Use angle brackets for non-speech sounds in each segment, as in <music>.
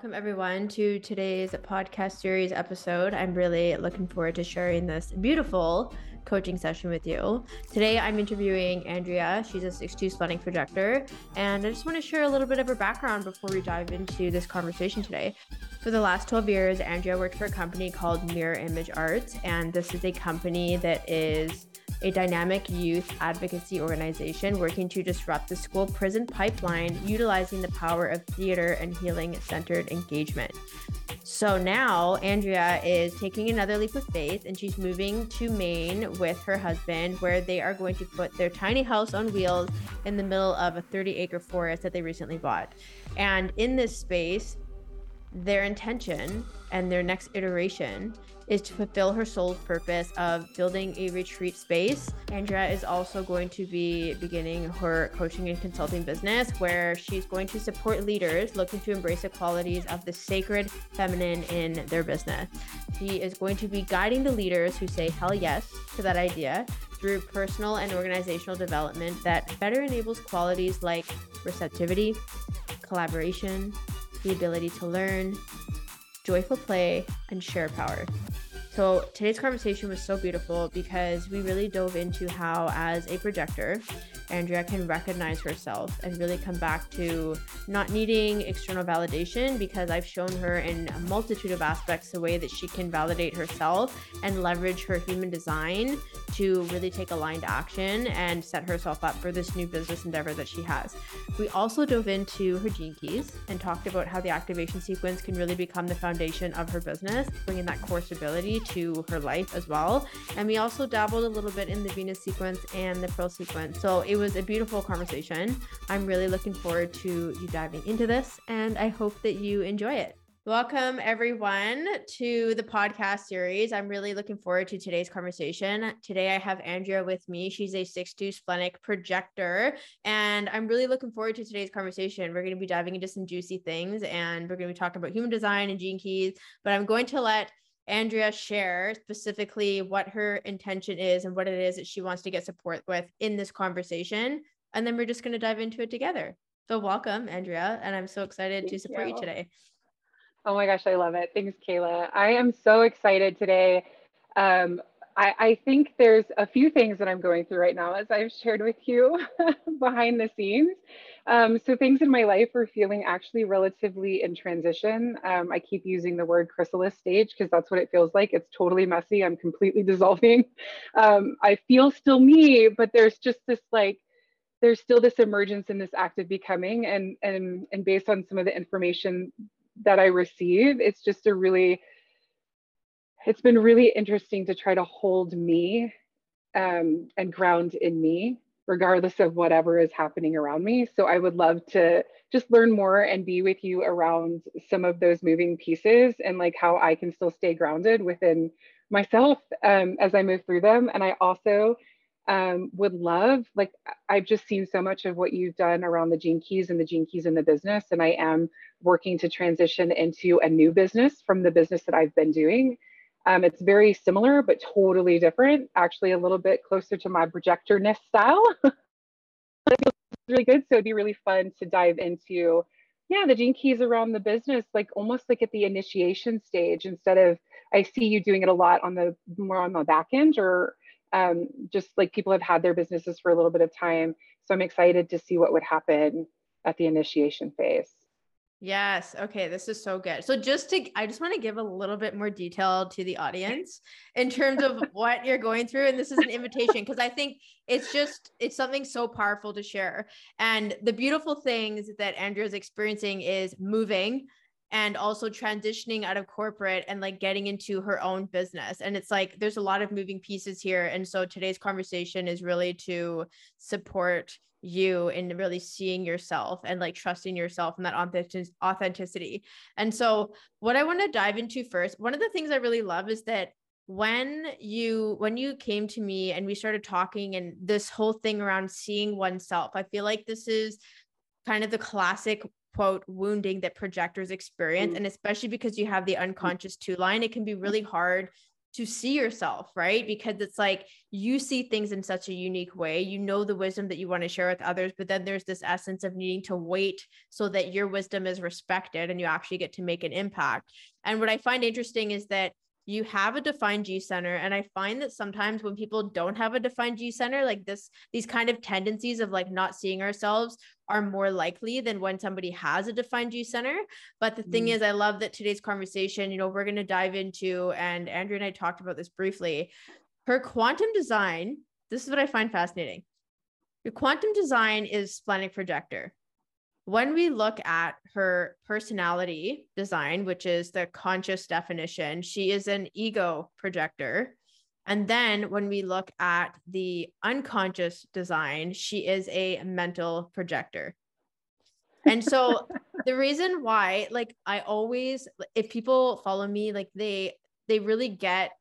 Welcome, everyone, to today's podcast series episode. I'm really looking forward to sharing this beautiful coaching session with you. Today, I'm interviewing Andrea. She's a 6'2 splenic projector, and I just want to share a little bit of her background before we dive into this conversation today. For the last 12 years, Andrea worked for a company called Mirror Image Arts, and this is a company that is a dynamic youth advocacy organization working to disrupt the school prison pipeline, utilizing the power of theater and healing centered engagement. So now Andrea is taking another leap of faith and she's moving to Maine with her husband, where they are going to put their tiny house on wheels in the middle of a 30 acre forest that they recently bought. And in this space, their intention and their next iteration is to fulfill her soul's purpose of building a retreat space. Andrea is also going to be beginning her coaching and consulting business where she's going to support leaders looking to embrace the qualities of the sacred feminine in their business. She is going to be guiding the leaders who say hell yes to that idea through personal and organizational development that better enables qualities like receptivity, collaboration, the ability to learn, joyful play, and share power. So today's conversation was so beautiful because we really dove into how, as a projector, Andrea can recognize herself and really come back to not needing external validation because I've shown her in a multitude of aspects the way that she can validate herself and leverage her human design to really take aligned action and set herself up for this new business endeavor that she has. We also dove into her gene keys and talked about how the activation sequence can really become the foundation of her business, bringing that core stability to her life as well. And we also dabbled a little bit in the Venus sequence and the Pearl sequence. So it was a beautiful conversation. I'm really looking forward to you diving into this, and I hope that you enjoy it. Welcome, everyone, to the podcast series. I'm really looking forward to today's conversation. Today, I have Andrea with me. She's a 6'2 splenic projector, and I'm really looking forward to today's conversation. We're going to be diving into some juicy things, and we're going to be talking about human design and gene keys. But I'm going to let Andrea share specifically what her intention is and what it is that she wants to get support with in this conversation. And then we're just going to dive into it together. So, welcome, Andrea. And I'm so excited Thank to support you. you today. Oh my gosh, I love it. Thanks, Kehla. I am so excited today. Um, I, I, think there's a few things that I'm going through right now, as I've shared with you <laughs> behind the scenes. Um, so things in my life are feeling actually relatively in transition. Um, I keep using the word chrysalis stage because that's what it feels like. It's totally messy. I'm completely <laughs> dissolving. Um, I feel still me, but there's just this like, there's still this emergence in this active becoming, and and and based on some of the information that I receive, it's just a really, it's been really interesting to try to hold me um, and ground in me, regardless of whatever is happening around me. So I would love to just learn more and be with you around some of those moving pieces and like how I can still stay grounded within myself um, as I move through them. And I also um, would love, like, I've just seen so much of what you've done around the gene keys and the gene keys in the business. And I am working to transition into a new business from the business that I've been doing. Um, it's very similar, but totally different, actually, a little bit closer to my projectorness style. <laughs> really good. So it'd be really fun to dive into, yeah, the gene keys around the business, like almost like at the initiation stage instead of, I see you doing it a lot on the more on the back end or um, just like people have had their businesses for a little bit of time. So I'm excited to see what would happen at the initiation phase. Yes. Okay. This is so good. So, just to, I just want to give a little bit more detail to the audience in terms of <laughs> what you're going through. And this is an invitation because I think it's just, it's something so powerful to share. And the beautiful things that Andrea is experiencing is moving and also transitioning out of corporate and like getting into her own business. And it's like there's a lot of moving pieces here. And so today's conversation is really to support you in really seeing yourself and like trusting yourself and that authenticity. And so what I want to dive into first, one of the things I really love is that when you when you came to me and we started talking and this whole thing around seeing oneself, I feel like this is kind of the classic quote wounding that projectors experience mm. and especially because you have the unconscious two line it can be really hard to see yourself, right? Because it's like you see things in such a unique way. You know the wisdom that you want to share with others, but then there's this essence of needing to wait so that your wisdom is respected and you actually get to make an impact. And what I find interesting is that you have a defined G center. And I find that sometimes when people don't have a defined G center, like this, these kind of tendencies of like not seeing ourselves are more likely than when somebody has a defined G center. But the thing mm. is, I love that today's conversation, you know, we're going to dive into, and Andrea and I talked about this briefly. Her quantum design, this is what I find fascinating. Your quantum design is splenic projector when we look at her personality design, which is the conscious definition, she is an ego projector. And then when we look at the unconscious design, she is a mental projector. And so <laughs> the reason why, like, I always, if people follow me, like, they, they really get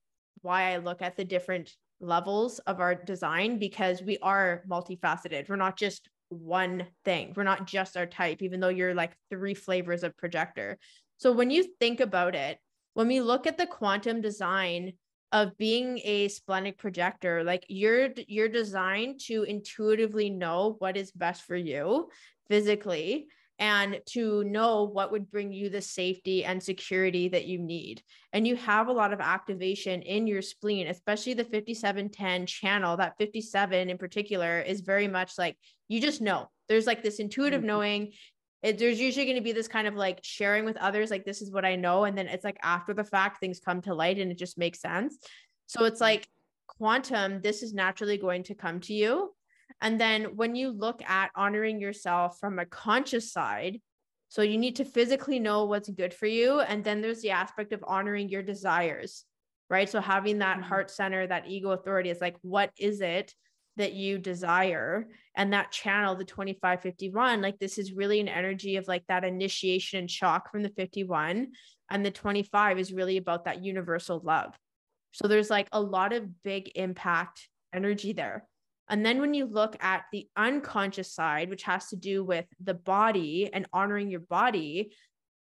why I look at the different levels of our design because we are multifaceted. We're not just one thing. We're not just our type, even though you're like three flavors of projector. So when you think about it, when we look at the quantum design of being a splenic projector, like you're you're designed to intuitively know what is best for you physically and to know what would bring you the safety and security that you need. And you have a lot of activation in your spleen, especially the 5710 channel. That 57 in particular is very much like you just know. There's like this intuitive mm-hmm. knowing. It, there's usually going to be this kind of like sharing with others, like, this is what I know. And then it's like after the fact, things come to light and it just makes sense. So it's mm-hmm. like quantum, this is naturally going to come to you and then when you look at honoring yourself from a conscious side, so you need to physically know what's good for you. And then there's the aspect of honoring your desires, right? So having that mm-hmm. heart center, that ego authority is like, what is it that you desire? And that channel, the 2551, like this is really an energy of like that initiation and shock from the 51. And the 25 is really about that universal love. So there's like a lot of big impact energy there. And then when you look at the unconscious side, which has to do with the body and honoring your body,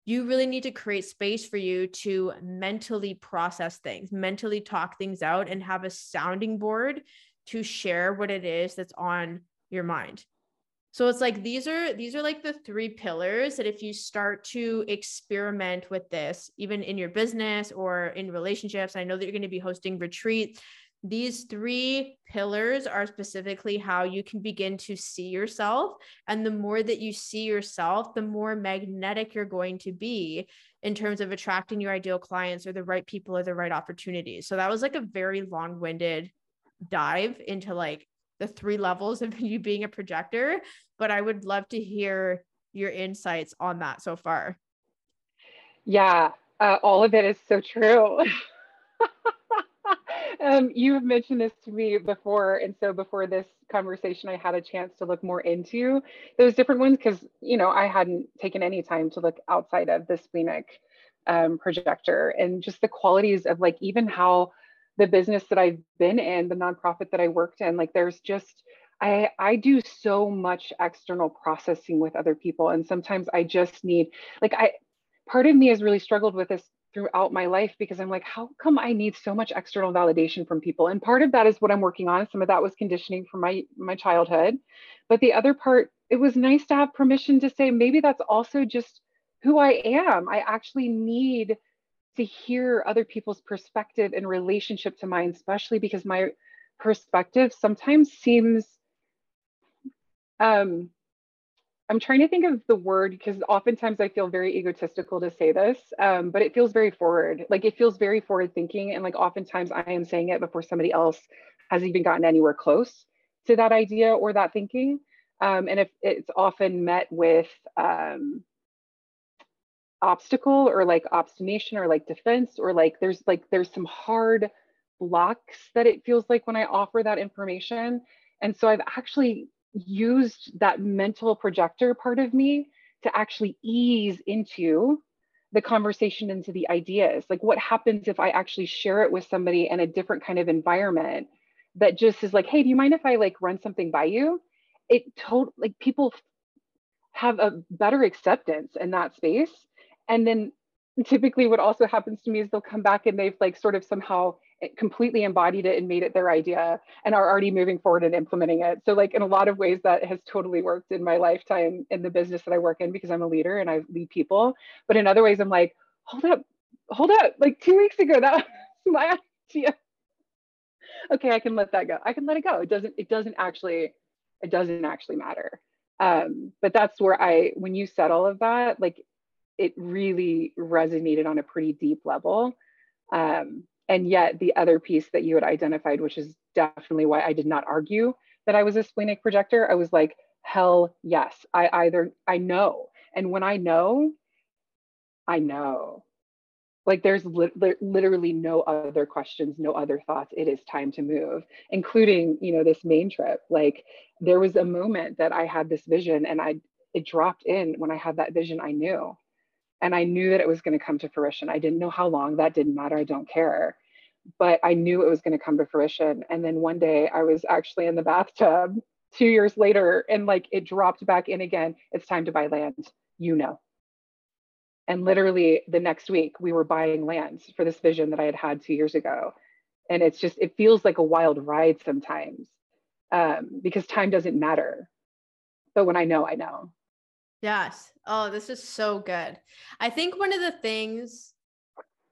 you really need to create space for you to mentally process things, mentally talk things out, and have a sounding board to share what it is that's on your mind. So it's like these are these are like the three pillars that if you start to experiment with this, even in your business or in relationships, I know that you're going to be hosting retreats these three pillars are specifically how you can begin to see yourself. And the more that you see yourself, the more magnetic you're going to be in terms of attracting your ideal clients or the right people or the right opportunities. So that was like a very long winded dive into like the three levels of <laughs> you being a projector. But I would love to hear your insights on that so far. Yeah, uh, all of it is so true. <laughs> um, you have mentioned this to me before, and so before this conversation, I had a chance to look more into those different ones because you know I hadn't taken any time to look outside of the splenic um, projector and just the qualities of like even how the business that I've been in, the nonprofit that I worked in, like there's just I I do so much external processing with other people, and sometimes I just need like I part of me has really struggled with this throughout my life because I'm like, how come I need so much external validation from people? And part of that is what I'm working on. Some of that was conditioning from my my childhood. But the other part, it was nice to have permission to say maybe that's also just who I am. I actually need to hear other people's perspective in relationship to mine, especially because my perspective sometimes seems um I'm trying to think of the word because oftentimes I feel very egotistical to say this, um, but it feels very forward. Like it feels very forward thinking. And like oftentimes I am saying it before somebody else has even gotten anywhere close to that idea or that thinking. Um, and if it's often met with um, obstacle or like obstination or like defense or like there's like there's some hard blocks that it feels like when I offer that information. And so I've actually used that mental projector part of me to actually ease into the conversation into the ideas. Like what happens if i actually share it with somebody in a different kind of environment that just is like hey do you mind if i like run something by you? It told like people have a better acceptance in that space. And then typically what also happens to me is they'll come back and they've like sort of somehow completely embodied it and made it their idea and are already moving forward and implementing it. So like in a lot of ways that has totally worked in my lifetime in the business that I work in because I'm a leader and I lead people. But in other ways I'm like, hold up, hold up. Like two weeks ago, that was <laughs> my idea. Okay, I can let that go. I can let it go. It doesn't, it doesn't actually, it doesn't actually matter. Um, but that's where I, when you said all of that, like it really resonated on a pretty deep level. Um, and yet the other piece that you had identified, which is definitely why I did not argue that I was a splenic projector, I was like, hell yes. I either I know. And when I know, I know. Like there's li- literally no other questions, no other thoughts. It is time to move, including, you know, this Maine trip. Like there was a moment that I had this vision and I it dropped in when I had that vision, I knew and I knew that it was going to come to fruition. I didn't know how long, that didn't matter. I don't care. But I knew it was going to come to fruition. And then one day I was actually in the bathtub <laughs> two years later and like it dropped back in again. It's time to buy land, you know. And literally the next week we were buying land for this vision that I had had two years ago. And it's just, it feels like a wild ride sometimes um, because time doesn't matter. But when I know, I know. Yes. Oh, this is so good. I think one of the things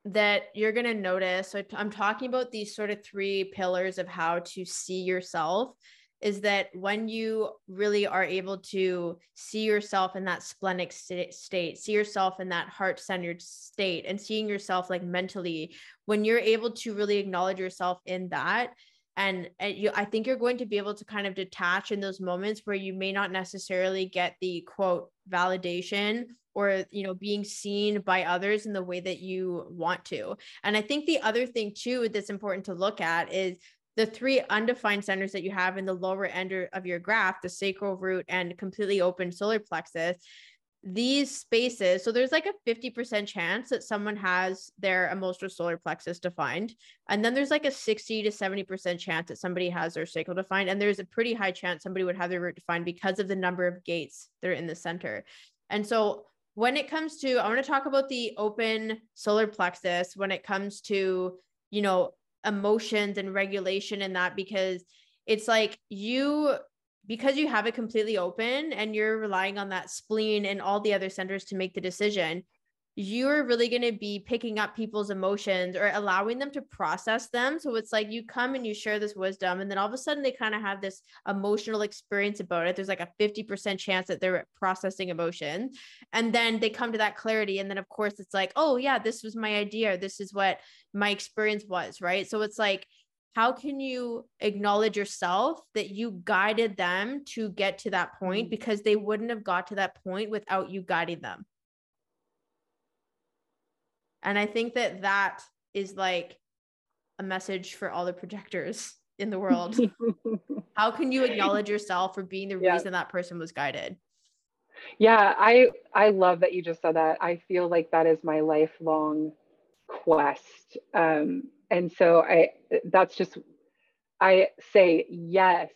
that you're going to notice, I'm talking about these sort of three pillars of how to see yourself, is that when you really are able to see yourself in that splenic state, see yourself in that heart centered state, and seeing yourself like mentally, when you're able to really acknowledge yourself in that, and, and you i think you're going to be able to kind of detach in those moments where you may not necessarily get the quote validation or you know being seen by others in the way that you want to. And i think the other thing too that's important to look at is the three undefined centers that you have in the lower end of your graph the sacral root and completely open solar plexus these spaces so there's like a 50% chance that someone has their emotional solar plexus defined and then there's like a 60 to 70% chance that somebody has their sacral defined and there's a pretty high chance somebody would have their root defined because of the number of gates that are in the center. And so when it comes to i want to talk about the open solar plexus when it comes to you know emotions and regulation and that because it's like you because you have it completely open and you're relying on that spleen and all the other centers to make the decision, you're really going to be picking up people's emotions or allowing them to process them. So it's like you come and you share this wisdom, and then all of a sudden they kind of have this emotional experience about it. There's like a 50% chance that they're processing emotion. And then they come to that clarity. And then, of course, it's like, oh, yeah, this was my idea. This is what my experience was. Right. So it's like, how can you acknowledge yourself that you guided them to get to that point mm. because they wouldn't have got to that point without you guiding them and i think that that is like a message for all the projectors <laughs> in the world <laughs> how can you acknowledge yourself for being the yeah. reason that person was guided yeah i i love that you just said that i feel like that is my lifelong quest um and so i that's just i say yes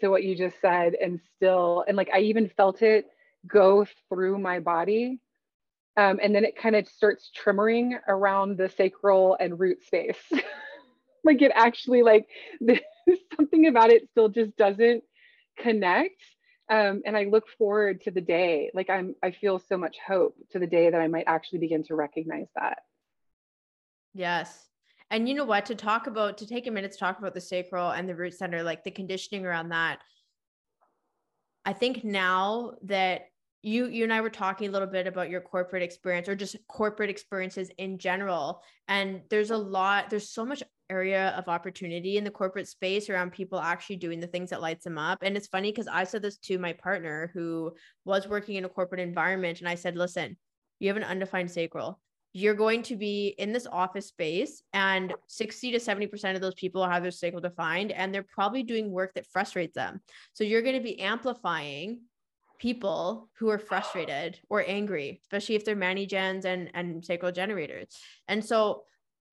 to what you just said and still and like i even felt it go through my body. Um, and then it kind of starts tremoring around the sacral and root space. <laughs> Like it actually like <laughs> something about it still just doesn't connect. Um, and i look forward to the day. Like i'm i feel so much hope to the day that i might actually begin to recognize that. Yes and you know what? To talk about, to take a minute to talk about the sacral and the root center, like the conditioning around that. I think now that you you and I were talking a little bit about your corporate experience or just corporate experiences in general and there's a lot there's so much area of opportunity in the corporate space around people actually doing the things that lights them up and it's funny cuz I said this to my partner who was working in a corporate environment and I said listen you have an undefined sacral you're going to be in this office space and 60 to 70% of those people have their sacral defined and they're probably doing work that frustrates them. So you're going to be amplifying people who are frustrated or angry, especially if they're manigens and, and sacral generators. And so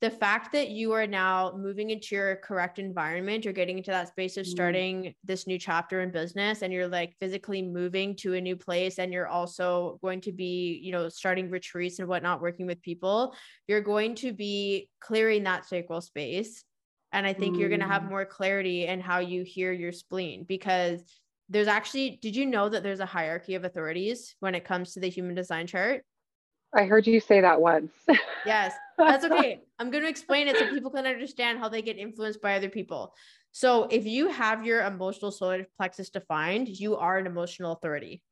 the fact that you are now moving into your correct environment, you're getting into that space of mm. starting mm. this new chapter in business and you're like physically moving to a new place and you're also going to be, you know, starting retreats and whatnot, working with people, you're going to be clearing that sacral space And I think mm. you're going to have more clarity in how you hear your spleen because there's actually, did you know that there's a hierarchy of authorities when it comes to the human design chart? I heard you say that once. <laughs> yes, that's okay. I'm going to explain it so people can understand how they get influenced by other people. So, if you have your emotional solar plexus defined, you are an emotional authority.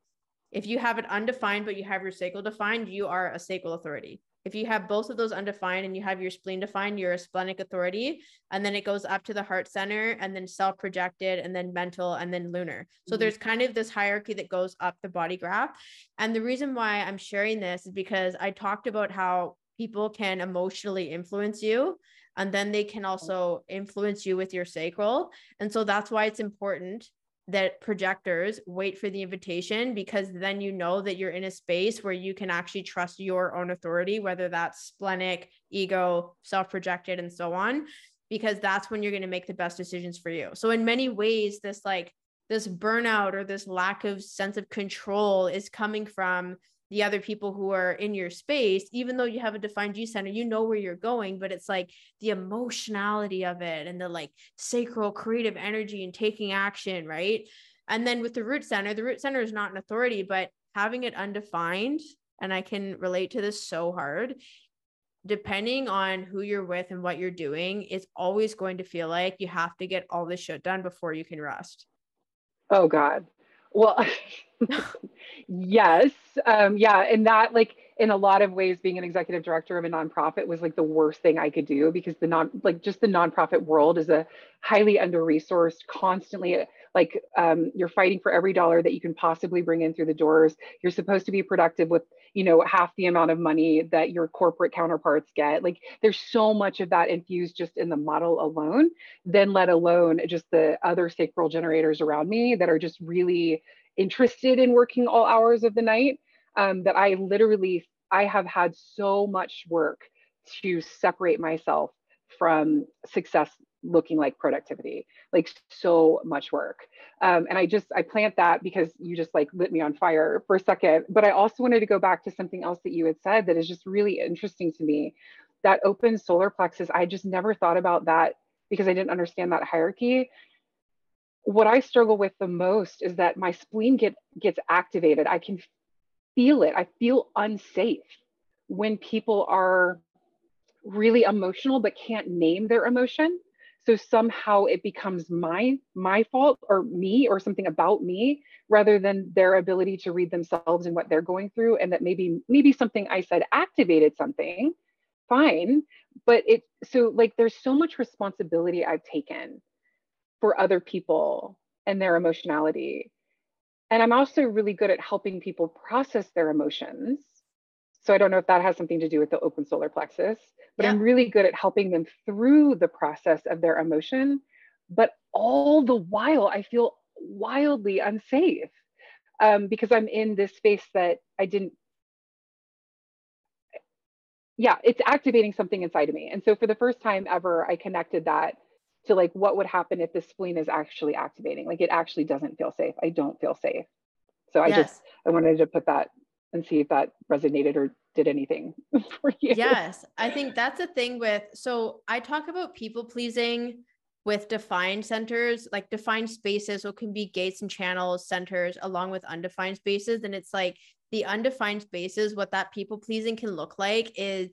If you have it undefined, but you have your sacral defined, you are a sacral authority. If you have both of those undefined and you have your spleen defined, you're a splenic authority. And then it goes up to the heart center and then self projected and then mental and then lunar. So mm-hmm. there's kind of this hierarchy that goes up the body graph. And the reason why I'm sharing this is because I talked about how people can emotionally influence you and then they can also influence you with your sacral. And so that's why it's important that projectors wait for the invitation because then you know that you're in a space where you can actually trust your own authority, whether that's splenic, ego, self projected, and so on, because that's when you're going to make the best decisions for you. So, in many ways, this like this burnout or this lack of sense of control is coming from the other people who are in your space, even though you have a defined G center, you know where you're going, but it's like the emotionality of it and the like sacral creative energy and taking action, right? And then with the root center, the root center is not an authority, but having it undefined, and I can relate to this so hard. Depending on who you're with and what you're doing, it's always going to feel like you have to get all this shit done before you can rest. Oh God. Well, <laughs> yes. Um, yeah. And that, like, in a lot of ways, being an executive director of a nonprofit was like the worst thing I could do because the non, like, just the nonprofit world is a highly under resourced, constantly like um, you're fighting for every dollar that you can possibly bring in through the doors. You're supposed to be productive with, you know, half the amount of money that your corporate counterparts get. Like, there's so much of that infused just in the model alone, then let alone just the other sacral generators around me that are just really interested in working all hours of the night um, that I literally I have had so much work to separate myself from success looking like productivity like so much work um, and i just i plant that because you just like lit me on fire for a second but i also wanted to go back to something else that you had said that is just really interesting to me that open solar plexus i just never thought about that because i didn't understand that hierarchy what I struggle with the most is that my spleen get gets activated. I can feel it. I feel unsafe when people are really emotional but can't name their emotion. So somehow it becomes my my fault or me or something about me rather than their ability to read themselves and what they're going through and that maybe maybe something I said activated something fine but it so like there's so much responsibility I've taken for other people and their emotionality. And I'm also really good at helping people process their emotions. So I don't know if that has something to do with the open solar plexus, but yeah. I'm really good at helping them through the process of their emotion. But all the while, I feel wildly unsafe um, because I'm in this space that I didn't. Yeah, it's activating something inside of me. And so for the first time ever, I connected that to like what would happen if the spleen is actually activating like it actually doesn't feel safe i don't feel safe so i yes. just i wanted to put that and see if that resonated or did anything <laughs> for you. Yes i think that's a thing with so i talk about people pleasing with defined centers like defined spaces so can be gates and channels centers along with undefined spaces. And it's like the undefined spaces what that people pleasing can look like is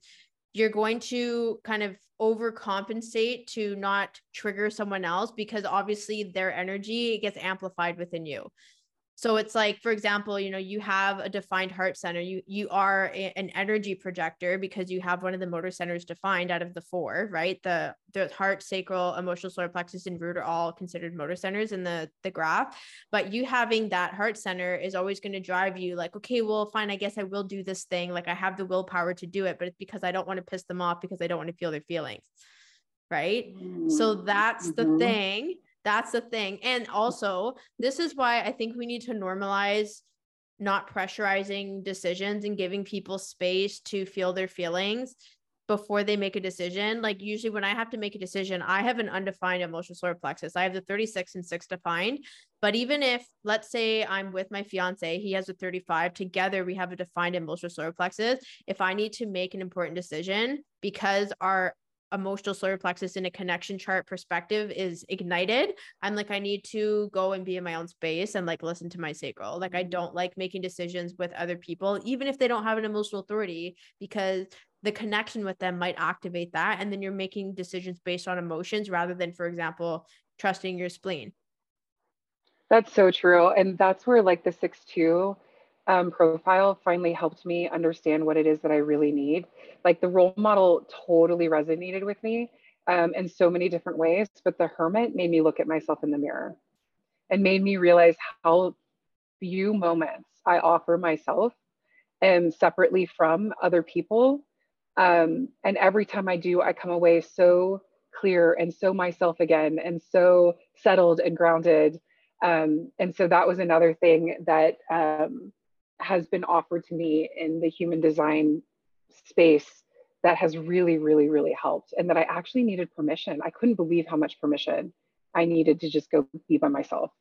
you're going to kind of overcompensate to not trigger someone else because obviously their energy gets amplified within you so it's like for example you know you have a defined heart center you you are a, an energy projector because you have one of the motor centers defined out of the four right the the heart sacral emotional solar plexus and root are all considered motor centers in the the graph but you having that heart center is always going to drive you like okay well fine i guess i will do this thing like i have the willpower to do it but it's because i don't want to piss them off because i don't want to feel their feelings right mm-hmm. so that's mm-hmm. the thing that's the thing. And also, this is why I think we need to normalize not pressurizing decisions and giving people space to feel their feelings before they make a decision. Like usually when I have to make a decision, I have an undefined emotional solar plexus. I have the 36 and 6 defined. But even if let's say I'm with my fiance, he has a 35, together we have a defined emotional solar plexus. If I need to make an important decision because our emotional solar plexus in a connection chart perspective is ignited, I'm like, I need to go and be in my own space and like listen to my sacral. Like, I mm-hmm. don't like making decisions with other people, even if they don't have an emotional authority, because the connection with them might activate that. And then you're making decisions based on emotions rather than, for example, trusting your spleen. That's so true. And that's where like the 6 2 um, profile finally helped me understand what it is that I really need. Like the role model totally resonated with me um, in so many different ways, but the hermit made me look at myself in the mirror and made me realize how few moments I offer myself and separately from other people. Um, and every time I do, I come away so clear and so myself again and so settled and grounded. Um, and so that was another thing that um, has been offered to me in the human design space that has really, really, really helped. And that I actually needed permission. I couldn't believe how much permission I needed to just go be by myself.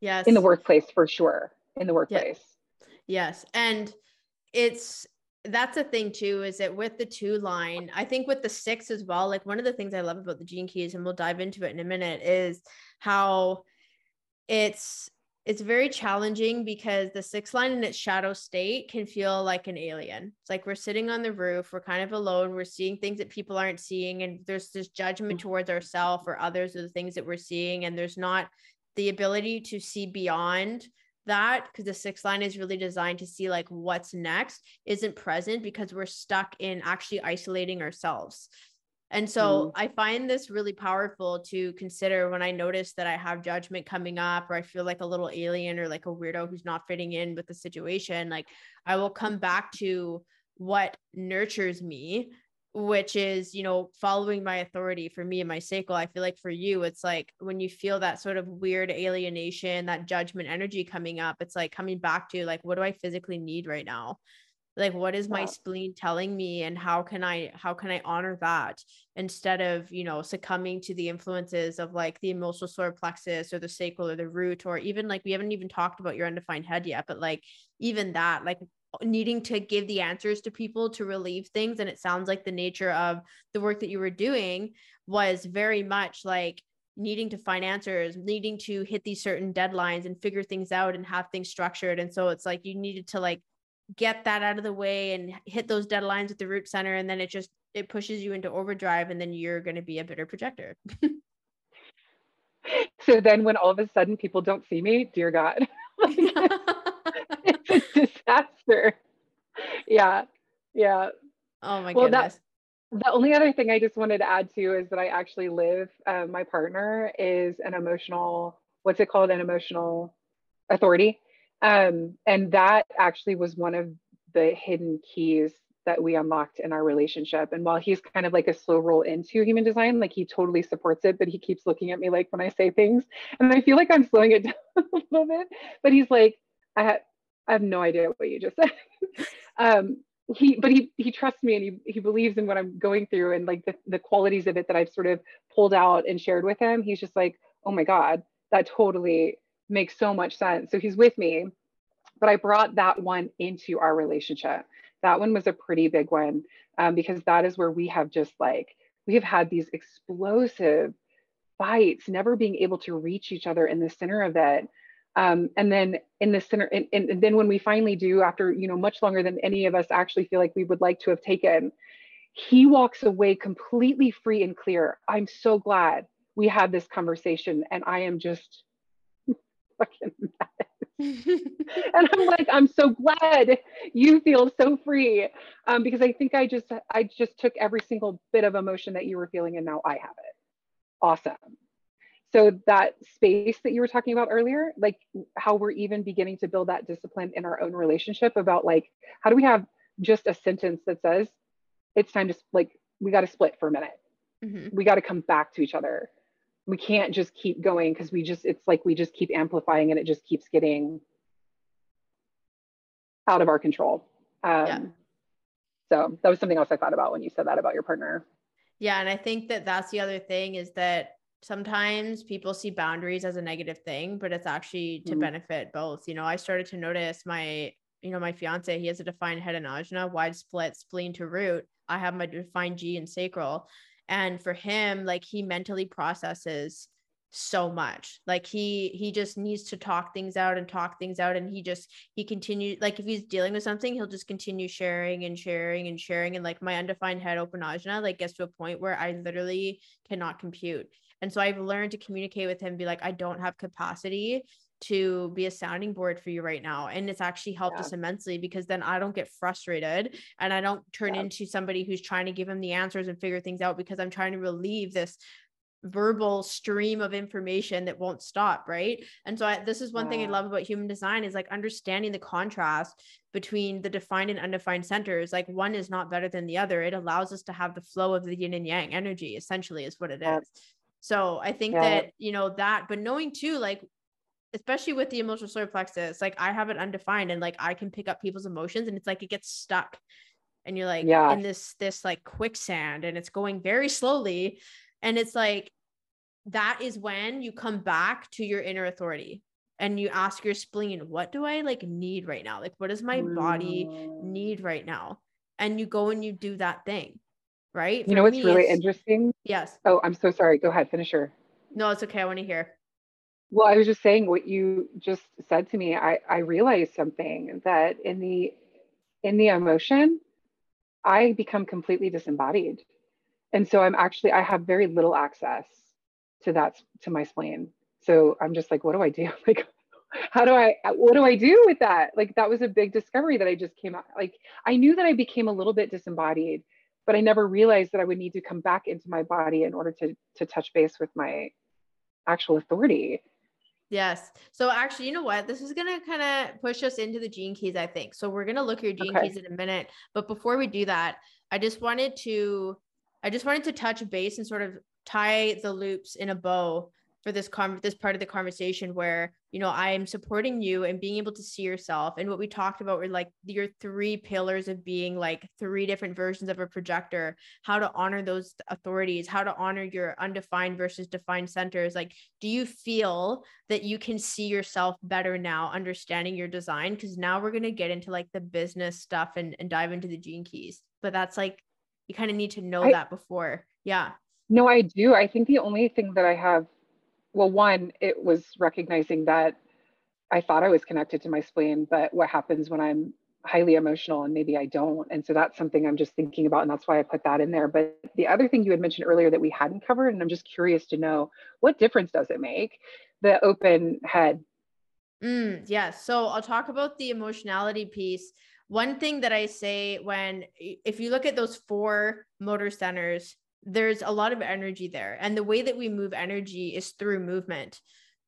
Yes. In the workplace, for sure. In the workplace. Yes. And it's, that's the thing too, is that with the two line, I think with the six as well, like one of the things I love about the gene keys, and we'll dive into it in a minute, is how it's it's very challenging because the six line in its shadow state can feel like an alien. It's like we're sitting on the roof, we're kind of alone, we're seeing things that people aren't seeing, and there's this judgment mm-hmm. towards ourselves or others of the things that we're seeing, and there's not the ability to see beyond that because the six line is really designed to see like what's next isn't present because we're stuck in actually isolating ourselves and so mm. I find this really powerful to consider when I notice that I have judgment coming up or I feel like a little alien or like a weirdo who's not fitting in with the situation. Like I will come back to what nurtures me, which is, you know, following my authority for me and my sacral. I feel like for you, it's like when you feel that sort of weird alienation, that judgment energy coming up, it's like coming back to like, what do I physically need right now? Like what is my spleen telling me and how can i how can i honor that? Instead of you know succumbing to the influences of like the emotional solar plexus or the sacral or the root or even like we haven't even talked about your undefined head yet but like even that like needing to give the answers to people to relieve things and it sounds like the nature of the work that you were doing was very much like needing to find answers needing to hit these certain deadlines and figure things out and have things structured. And so it's like you needed to like get that out of the way and hit those deadlines at the root center and then it just it pushes you into overdrive and then you're going to be a better projector. <laughs> So then when all of a sudden people don't see me dear god. It's <laughs> a <laughs> disaster. Yeah yeah. Oh my well, goodness. that, the only other thing i just wanted to add to is that i actually live uh, my partner is an emotional what's it called? An emotional authority um, and that actually was one of the hidden keys that we unlocked in our relationship. And while he's kind of like a slow roll into human design, like he totally supports it, but he keeps looking at me like when I say things, and I feel like I'm slowing it <laughs> down a little bit. But he's like, I, ha- I have no idea what you just said. <laughs> um, he, but he he trusts me and he he believes in what I'm going through and like the the qualities of it that I've sort of pulled out and shared with him. He's just like, oh my god, that totally makes so much sense. So he's with me. But I brought that one into our relationship. That one was a pretty big one um, because that is where we have just like, we have had these explosive fights, never being able to reach each other in the center of it. Um, and then in the center, and, and then when we finally do, after you know much longer than any of us actually feel like we would like to have taken, he walks away completely free and clear. I'm so glad we had this conversation, and I am just fucking <laughs> and I'm like, I'm so glad you feel so free. Um, because I think I just I just took every single bit of emotion that you were feeling and now I have it. Awesome. So that space that you were talking about earlier, like how we're even beginning to build that discipline in our own relationship about like how do we have just a sentence that says it's time to like we got to split for a minute. Mm-hmm. We got to come back to each other we can't just keep going because we just it's like we just keep amplifying and it just keeps getting out of our control. Um, yeah. so that was something else i thought about when you said that about your partner. Yeah and i think that that's the other thing is that sometimes people see boundaries as a negative thing but it's actually to mm-hmm. benefit both. You know i started to notice my you know my fiance he has a defined head and ajna wide split spleen to root. I have my defined g and sacral and for him like he mentally processes so much. Like he he just needs to talk things out and talk things out. And he just he continues like if he's dealing with something he'll just continue sharing and sharing and sharing. And like my undefined head open ajna like gets to a point where i literally cannot compute. And so i've learned to communicate with him be like i don't have capacity to be a sounding board for you right now and it's actually helped yeah. us immensely because then i don't get frustrated and i don't turn yeah. into somebody who's trying to give him the answers and figure things out because i'm trying to relieve this verbal stream of information that won't stop right and so I, this is one yeah. thing i love about human design is like understanding the contrast between the defined and undefined centers like one is not better than the other it allows us to have the flow of the yin and yang energy essentially is what it is so i think yeah. that you know that but knowing too like especially with the emotional solar plexus like i have it undefined and like i can pick up people's emotions and it's like it gets stuck and you're like yeah. in this this like quicksand and it's going very slowly and it's like, that is when you come back to your inner authority and you ask your spleen, what do I like need right now? Like, what does my body mm. need right now? And you go and you do that thing. Right. You For know what's me, really interesting? Yes. Oh, I'm so sorry. Go ahead, finish her. No, it's okay. I want to hear. Well, I was just saying what you just said to me. I, I realized something that in the in the emotion, I become completely disembodied. And so i'm actually i have very little access to that to my spleen. So i'm just like what do i do? <laughs> Like how do i what do i do with that? Like that was a big discovery that i just came out like i knew that i became a little bit disembodied but i never realized that i would need to come back into my body in order to to touch base with my actual authority Yes. So actually, you know what? This is gonna kind of push us into the gene keys, I think. So we're gonna look at your gene okay. keys in a minute. But before we do that, I just wanted to I just wanted to touch base and sort of tie the loops in a bow for this con- this part of the conversation where you know I am supporting you and being able to see yourself and what we talked about were like your three pillars of being like three different versions of a projector how to honor those authorities how to honor your undefined versus defined centers like do you feel that you can see yourself better now understanding your design because now we're going to get into like the business stuff and, and dive into the gene keys but that's like you kind of need to know I, that before. Yeah. No, I do. I think the only thing that I have, well, one, it was recognizing that I thought I was connected to my spleen, but what happens when I'm highly emotional and maybe I don't. And so that's something I'm just thinking about. And that's why I put that in there. But the other thing you had mentioned earlier that we hadn't covered, and I'm just curious to know what difference does it make? The open head. Mm, yes. Yeah. So I'll talk about the emotionality piece one thing that I say when, if you look at those four motor centers, there's a lot of energy there. And the way that we move energy is through movement,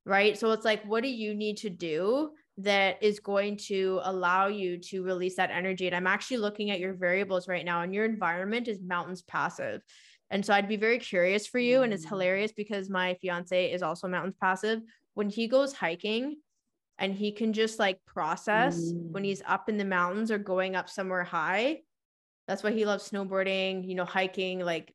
right? So it's like, what do you need to do that is going to allow you to release that energy? And I'm actually looking at your variables right now, and your environment is mountains passive. And so I'd be very curious for you. And it's mm. hilarious because my fiance is also mountains passive. When he goes hiking, and he can just like process mm. when he's up in the mountains or going up somewhere high. That's why he loves snowboarding, you know, hiking, like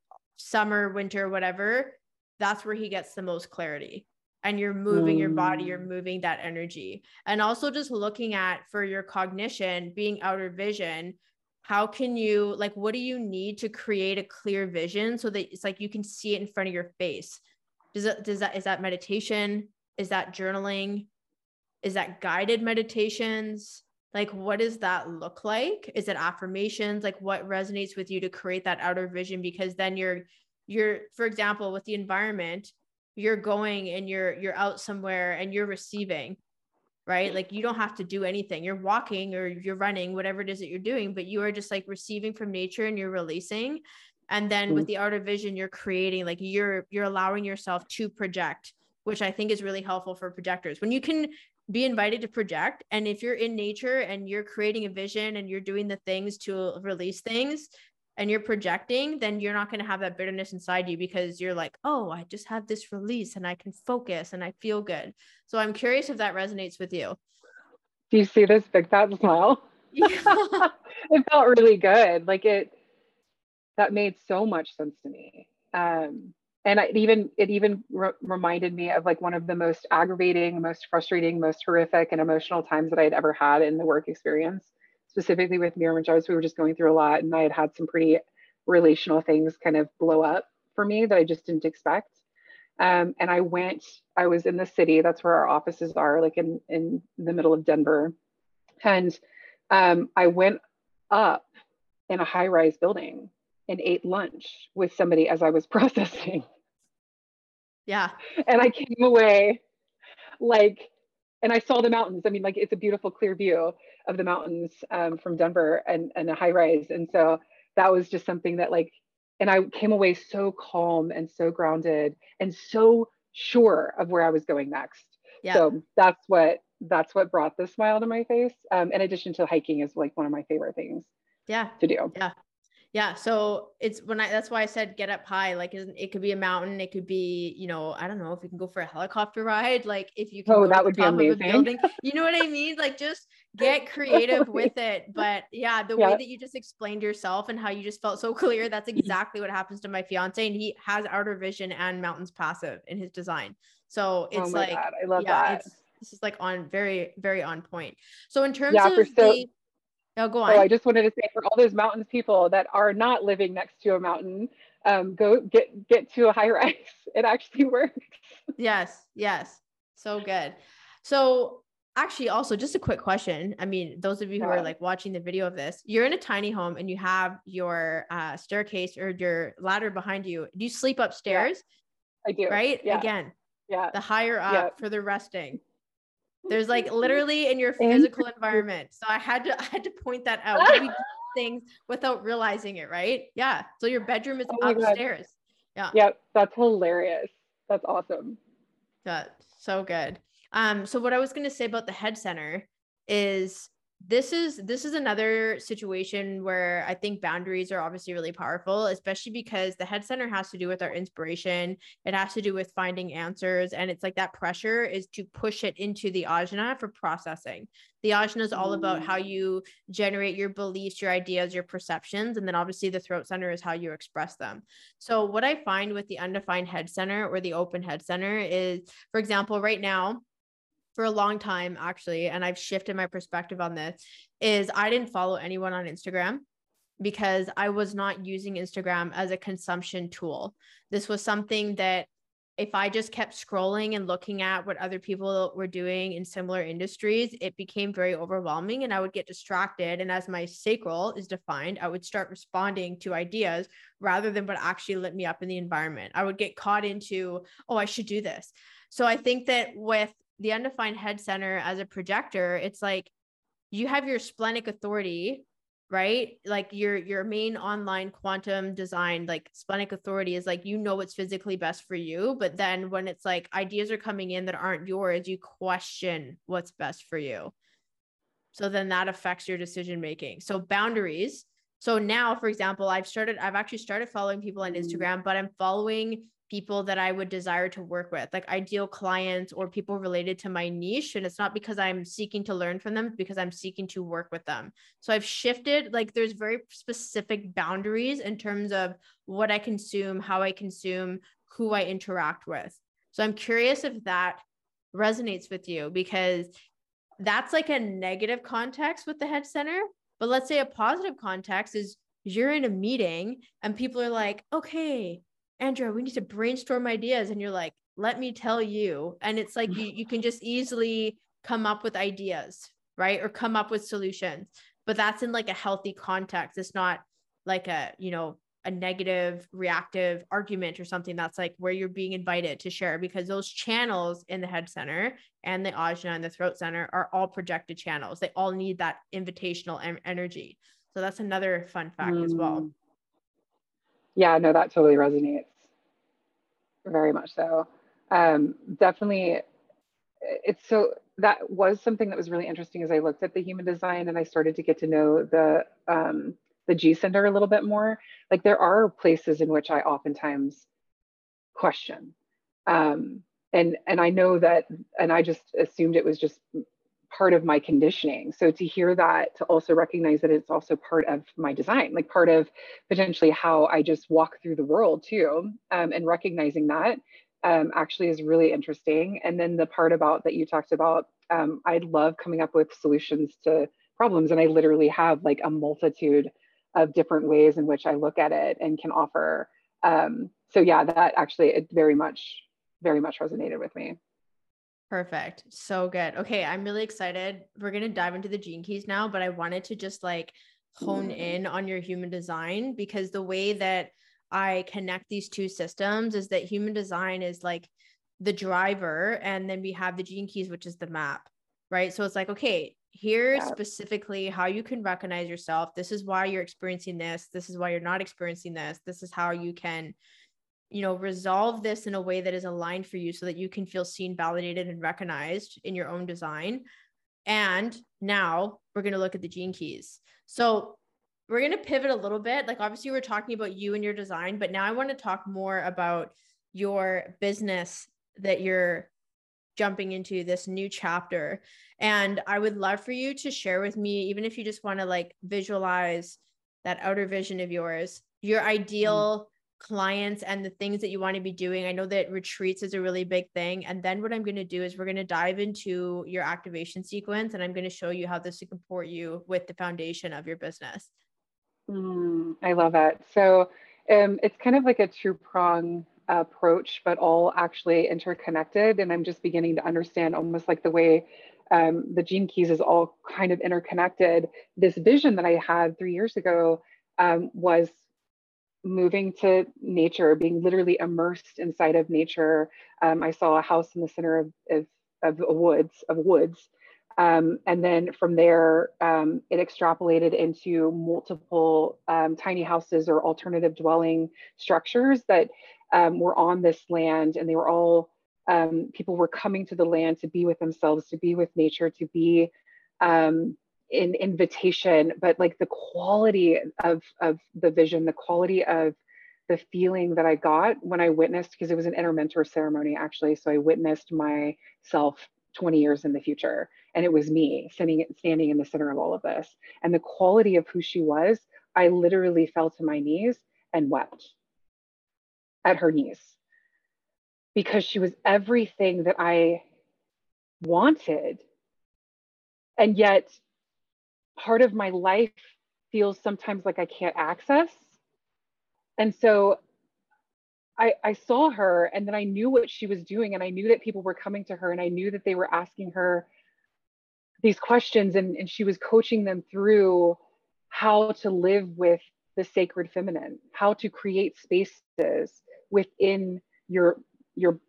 summer, winter, whatever. That's where he gets the most clarity. And you're moving mm. your body, you're mm. moving that energy. And also just looking at for your cognition, being outer vision, how can you like what do you need to create a clear vision so that it's like you can see it in front of your face? Does it does that is that meditation? Is that journaling? is that guided meditations like what does that look like? Is it affirmations? Like what resonates with you to create that outer vision? Because then you're you're for example with the environment you're going and you're you're out somewhere and you're receiving right? Like you don't have to do anything. You're walking or you're running whatever it is that you're doing but you are just like receiving from nature and you're releasing. And then with mm. the outer vision you're creating like you're you're allowing yourself to project which i think is really helpful for projectors. When you can be invited to project. And if you're in nature and you're creating a vision and you're doing the things to release things and you're projecting then you're not going to have that bitterness inside you because you're like oh i just have this release and i can focus and i feel good. So i'm curious if that resonates with you. Do you see this big fat smile? Yeah. <laughs> it felt really good. Like it that made so much sense to me. Um and it even it even re- reminded me of like one of the most aggravating most frustrating most horrific and emotional times that i had ever had in the work experience specifically with Mirror Image Arts we were just going through a lot and i had had some pretty relational things kind of blow up for me that I just didn't expect. Um, and I went, I was in the city, that's where our offices are, like in, in the middle of Denver. And um, I went up in a high rise building and ate lunch with somebody as I was <laughs> processing. Yeah. And I came away like, and I saw the mountains. I mean, like it's a beautiful, clear view of the mountains um, from Denver and, and a high rise. And so that was just something that like and I came away so calm and so grounded and so sure of where I was going next. Yeah. So that's what that's what brought the smile to my face. Um, in addition to hiking is like one of my favorite things. Yeah. To do. Yeah. Yeah. So it's when I, that's why I said get up high. Like it could be a mountain. It could be, you know, I don't know if you can go for a helicopter ride. Like if you can oh, that would be amazing. building, <laughs> you know what I mean? Like just get creative with it. <laughs> But yeah, the yeah. way that you just explained yourself and how you just felt so clear, that's <laughs> exactly what happens to my fiance. And he has outer vision and mountains passive in his design. So oh it's oh like, God, I love yeah, that. It's, this is like on very, very on point. So in terms yeah, of so- the, Oh, go on. I just wanted to say for all those mountains people that are not living next to a mountain, um, go get get to a high rise. <laughs> It actually works. Yes, yes. So good. So actually also just a quick question. I mean, those of you who yeah. are like watching the video of this, you're in a tiny home and you have your uh, staircase or your ladder behind you. Do you sleep upstairs? Yeah, I do. Right? Yeah. Again. Yeah. The higher up yeah. for the resting. There's like <laughs> literally in your physical environment. So I had to <laughs> I had to point that out. we do <laughs> things without realizing it, right? Yeah. So your bedroom is oh upstairs. God. Yeah. Yep. That's hilarious. That's awesome. Yeah. So good. Um, so what I was gonna say about the head center is this is this is another situation where i think boundaries are obviously really powerful especially because the head center has to do with our inspiration. It has to do with finding answers and it's like that pressure is to push it into the ajna for processing. The ajna is all about how mm. you generate your beliefs your ideas your perceptions and then obviously the throat center is how you express them. So what i find with the undefined head center or the open head center is for example right now for a long time actually and I've shifted my perspective on this is I didn't follow anyone on Instagram because I was not using Instagram as a consumption tool. This was something that if I just kept scrolling and looking at what other people were doing in similar industries, it became very overwhelming and I would get distracted. And as my sacral is defined, I would start responding to ideas rather than what actually lit me up in the environment. I would get caught into, oh, I should do this. So I think that with the undefined head center as a projector, it's like you have your splenic authority, right? Like your your main online quantum design, like splenic authority is like you know what's physically best for you. But then when it's like ideas are coming in that aren't yours, you question what's best for you. So then that affects your decision making. So boundaries. So now, for example, I've started, I've actually started following people on mm. Instagram, but I'm following people that I would desire to work with, like ideal clients or people related to my niche. And it's not because I'm seeking to learn from them, because I'm seeking to work with them. So I've shifted, like, there's very specific boundaries in terms of what I consume, how I consume, who I interact with. So I'm curious if that resonates with you because that's like a negative context with the head center. But let's say a positive context is you're in a meeting and people are like, okay, Andrea, we need to brainstorm ideas. And you're like, let me tell you. And it's like you, you can just easily come up with ideas, right? Or come up with solutions. But that's in like a healthy context. It's not like a, you know, a negative reactive argument or something that's like where you're being invited to share because those channels in the head center and the ajna and the throat center are all projected channels they all need that invitational em- energy so that's another fun fact mm. as well mm. yeah no that totally resonates very much so. Um, definitely, it's so that was something that was really interesting as I looked at the human design and I started to get to know the um, the G center a little bit more. Like there are places in which I oftentimes question, um, and and I know that, and I just assumed it was just part of my conditioning. So to hear that, to also recognize that it's also part of my design, like part of potentially how I just walk through the world too, um, and recognizing that um, actually is really interesting. And then the part about that you talked about, um, I love coming up with solutions to problems, and I literally have like a multitude of different ways in which I look at it and can offer Um, so yeah, that actually it very much, very much resonated with me. Perfect. So good. Okay, I'm really excited. We're going to dive into the gene keys now, but I wanted to just like hone mm. in on your human design because the way that I connect these two systems is that human design is like the driver and then we have the gene keys which is the map, right? So it's like okay, here's yeah. specifically how you can recognize yourself. This is why you're experiencing this. This is why you're not experiencing this. This is how you can you know resolve this in a way that is aligned for you so that you can feel seen validated and recognized in your own design. And now we're going to look at the gene keys. So we're going to pivot a little bit. Like obviously we're talking about you and your design but now i want to talk more about your business that you're jumping into this new chapter. And i would love for you to share with me even if you just want to like visualize that outer vision of yours your mm. ideal clients and the things that you want to be doing. I know that retreats is a really big thing. And then what I'm going to do is we're going to dive into your activation sequence and I'm going to show you how this can support you with the foundation of your business. Mm, I love it. So um, it's kind of like a two prong approach, but all actually interconnected. And I'm just beginning to understand almost like the way um, the gene keys is all kind of interconnected. This vision that I had three years ago um, was moving to nature, being literally immersed inside of nature. Um, I saw a house in the center of, of, of woods, of woods. Um, and then from there, um, it extrapolated into multiple um, tiny houses or alternative dwelling structures that um, were on this land. And they were all, um, people were coming to the land to be with themselves, to be with nature, to be in invitation, but like the quality of of the vision, the quality of the feeling that I got when I witnessed, because it was an intermentor ceremony actually. So I witnessed myself 20 years in the future. And it was me standing, standing in the center of all of this. And the quality of who she was, I literally fell to my knees and wept at her knees because she was everything that I wanted. And yet part of my life feels sometimes like I can't access. And so I, I saw her and then I knew what she was doing and I knew that people were coming to her and I knew that they were asking her these questions and, and she was coaching them through how to live with the sacred feminine, how to create spaces within your your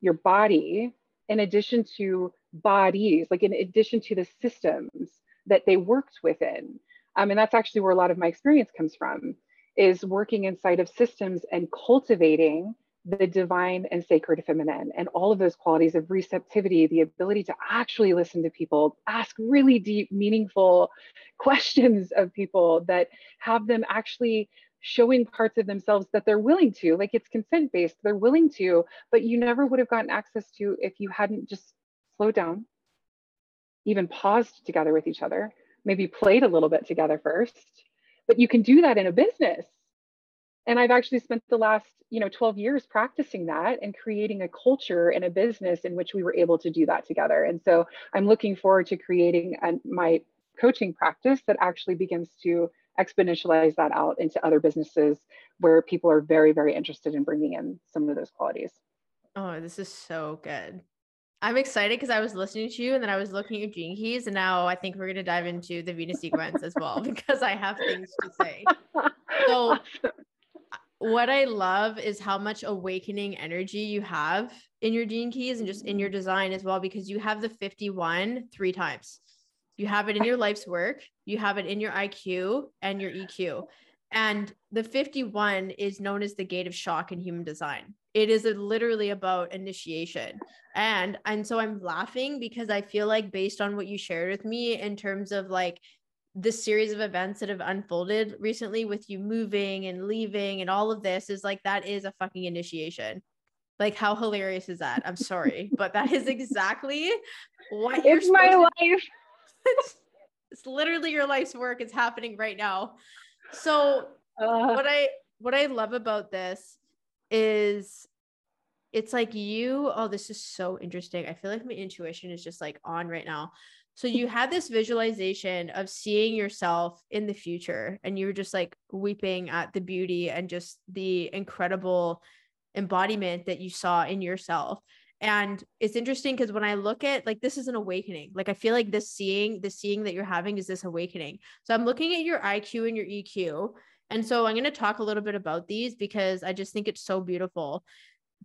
your body in addition to bodies, like in addition to the systems that they worked within. Um, and that's actually where a lot of my experience comes from is working inside of systems and cultivating the divine and sacred feminine and all of those qualities of receptivity, the ability to actually listen to people, ask really deep, meaningful <laughs> questions of people that have them actually showing parts of themselves that they're willing to, like it's consent based, they're willing to, but you never would have gotten access to if you hadn't just slowed down, even paused together with each other, maybe played a little bit together first. But you can do that in a business. And I've actually spent the last, you know, 12 years practicing that and creating a culture in a business in which we were able to do that together. And so I'm looking forward to creating an, my coaching practice that actually begins to exponentialize that out into other businesses where people are very, very interested in bringing in some of those qualities. Oh, this is so good. I'm excited because I was listening to you and then I was looking at your gene keys and now I think we're going to dive into the Venus sequence as well <laughs> because I have things to say. So what I love is how much awakening energy you have in your gene keys and just in your design as well because you have the 51 three times. You have it in your life's work, you have it in your IQ and your EQ. And the 51 is known as the gate of shock in human design. It is a, literally about initiation. And and so I'm laughing because I feel like based on what you shared with me in terms of like the series of events that have unfolded recently with you moving and leaving and all of this is like that is a fucking initiation. Like how hilarious is that? I'm sorry, <laughs> but that is exactly what it's my life. it's, <laughs> it's literally your life's work. It's happening right now. So uh, what I what I love about this is it's like you oh this is so interesting. I feel like my intuition is just like on right now. So you had this visualization of seeing yourself in the future and you were just like weeping at the beauty and just the incredible embodiment that you saw in yourself. And it's interesting because when I look at like this is an awakening. Like I feel like this seeing, the seeing that you're having is this awakening. So I'm looking at your IQ and your EQ. And so I'm going to talk a little bit about these because I just think it's so beautiful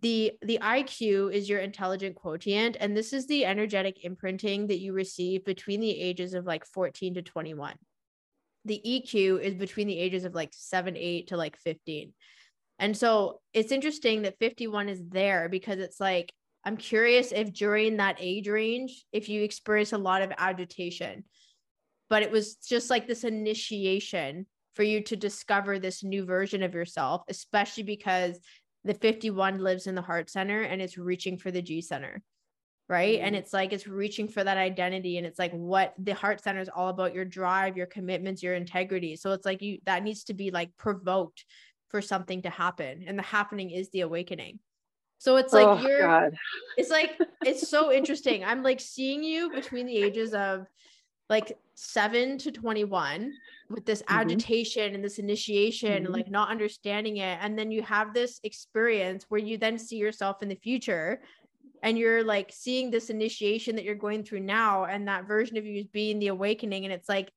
the the IQ is your intelligent quotient and this is the energetic imprinting that you receive between the ages of like 14 to 21. The EQ is between the ages of like 7 8 to like 15. And so it's interesting that 51 is there because it's like I'm curious if during that age range if you experience a lot of agitation. But it was just like this initiation for you to discover this new version of yourself, especially because the 51 lives in the heart center and it's reaching for the G center. Right. Mm-hmm. And it's like it's reaching for that identity. And it's like what the heart center is all about your drive, your commitments, your integrity. So it's like you that needs to be like provoked for something to happen. And the happening is the awakening. So it's like oh, you're God. it's like <laughs> it's so interesting. I'm like seeing you between the ages of like 7 to 21 with this mm-hmm. agitation and this initiation mm-hmm. and like not understanding it and then you have this experience where you then see yourself in the future and you're like seeing this initiation that you're going through now and that version of you is being the awakening and it's like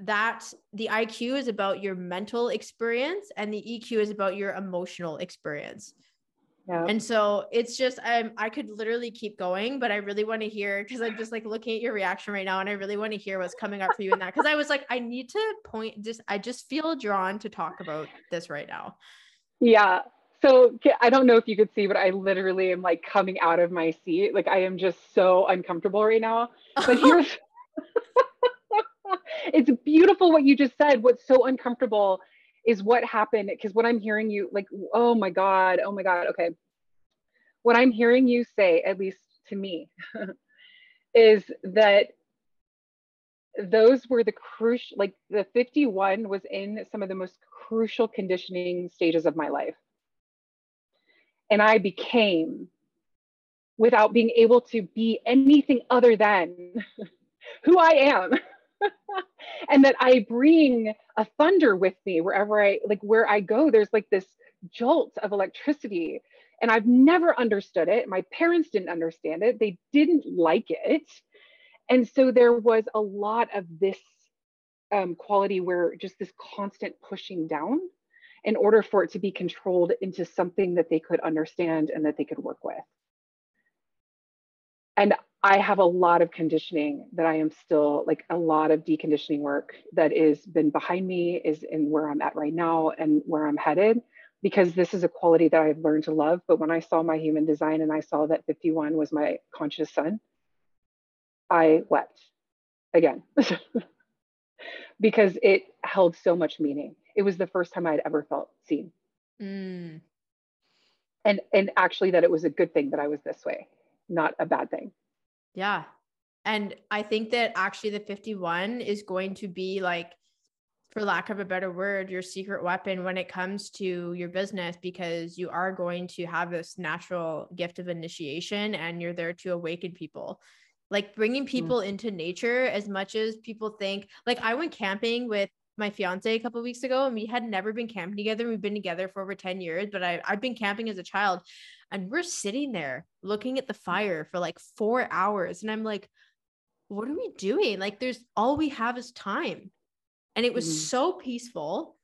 that the IQ is about your mental experience and the EQ is about your emotional experience. Yeah. And so it's just um I could literally keep going, but I really want to hear because I'm just like looking at your reaction right now and I really want to hear what's coming up for you in that. Cause I was like, I need to point just I just feel drawn to talk about this right now. Yeah. So I don't know if you could see, but I literally am like coming out of my seat. Like I am just so uncomfortable right now. But <laughs> here's <laughs> it's beautiful what you just said. What's so uncomfortable is what happened because what i'm hearing you like oh my god oh my god okay. What i'm hearing you say at least to me <laughs> is that those were the crucial like the 51 was in some of the most crucial conditioning stages of my life. And i became without being able to be anything other than <laughs> who i am <laughs> <laughs> and that I bring a thunder with me wherever I like where I go. There's like this jolt of electricity. And I've never understood it. My parents didn't understand it. They didn't like it. And so there was a lot of this um, quality where just this constant pushing down in order for it to be controlled into something that they could understand and that they could work with. And I have a lot of conditioning that I am still like a lot of deconditioning work that is been behind me is in where I'm at right now and where I'm headed because this is a quality that I've learned to love. But when I saw my human design and I saw that 51 was my conscious sun, I wept again <laughs> because it held so much meaning. It was the first time I'd ever felt seen. Mm. And and actually that it was a good thing that I was this way, not a bad thing. Yeah. And I think that actually the 51 is going to be like, for lack of a better word, your secret weapon when it comes to your business because you are going to have this natural gift of initiation and you're there to awaken people. Like bringing mm. people mm. into nature as much as people think. Like I went camping with my fiance a couple weeks ago and we had never been camping together. We've been together for over 10 years, but I, I've been camping as a child and we're sitting there looking at the fire for like four hours. And I'm like, what are we doing? Like, there's all we have is time. And it was mm-hmm. so peaceful.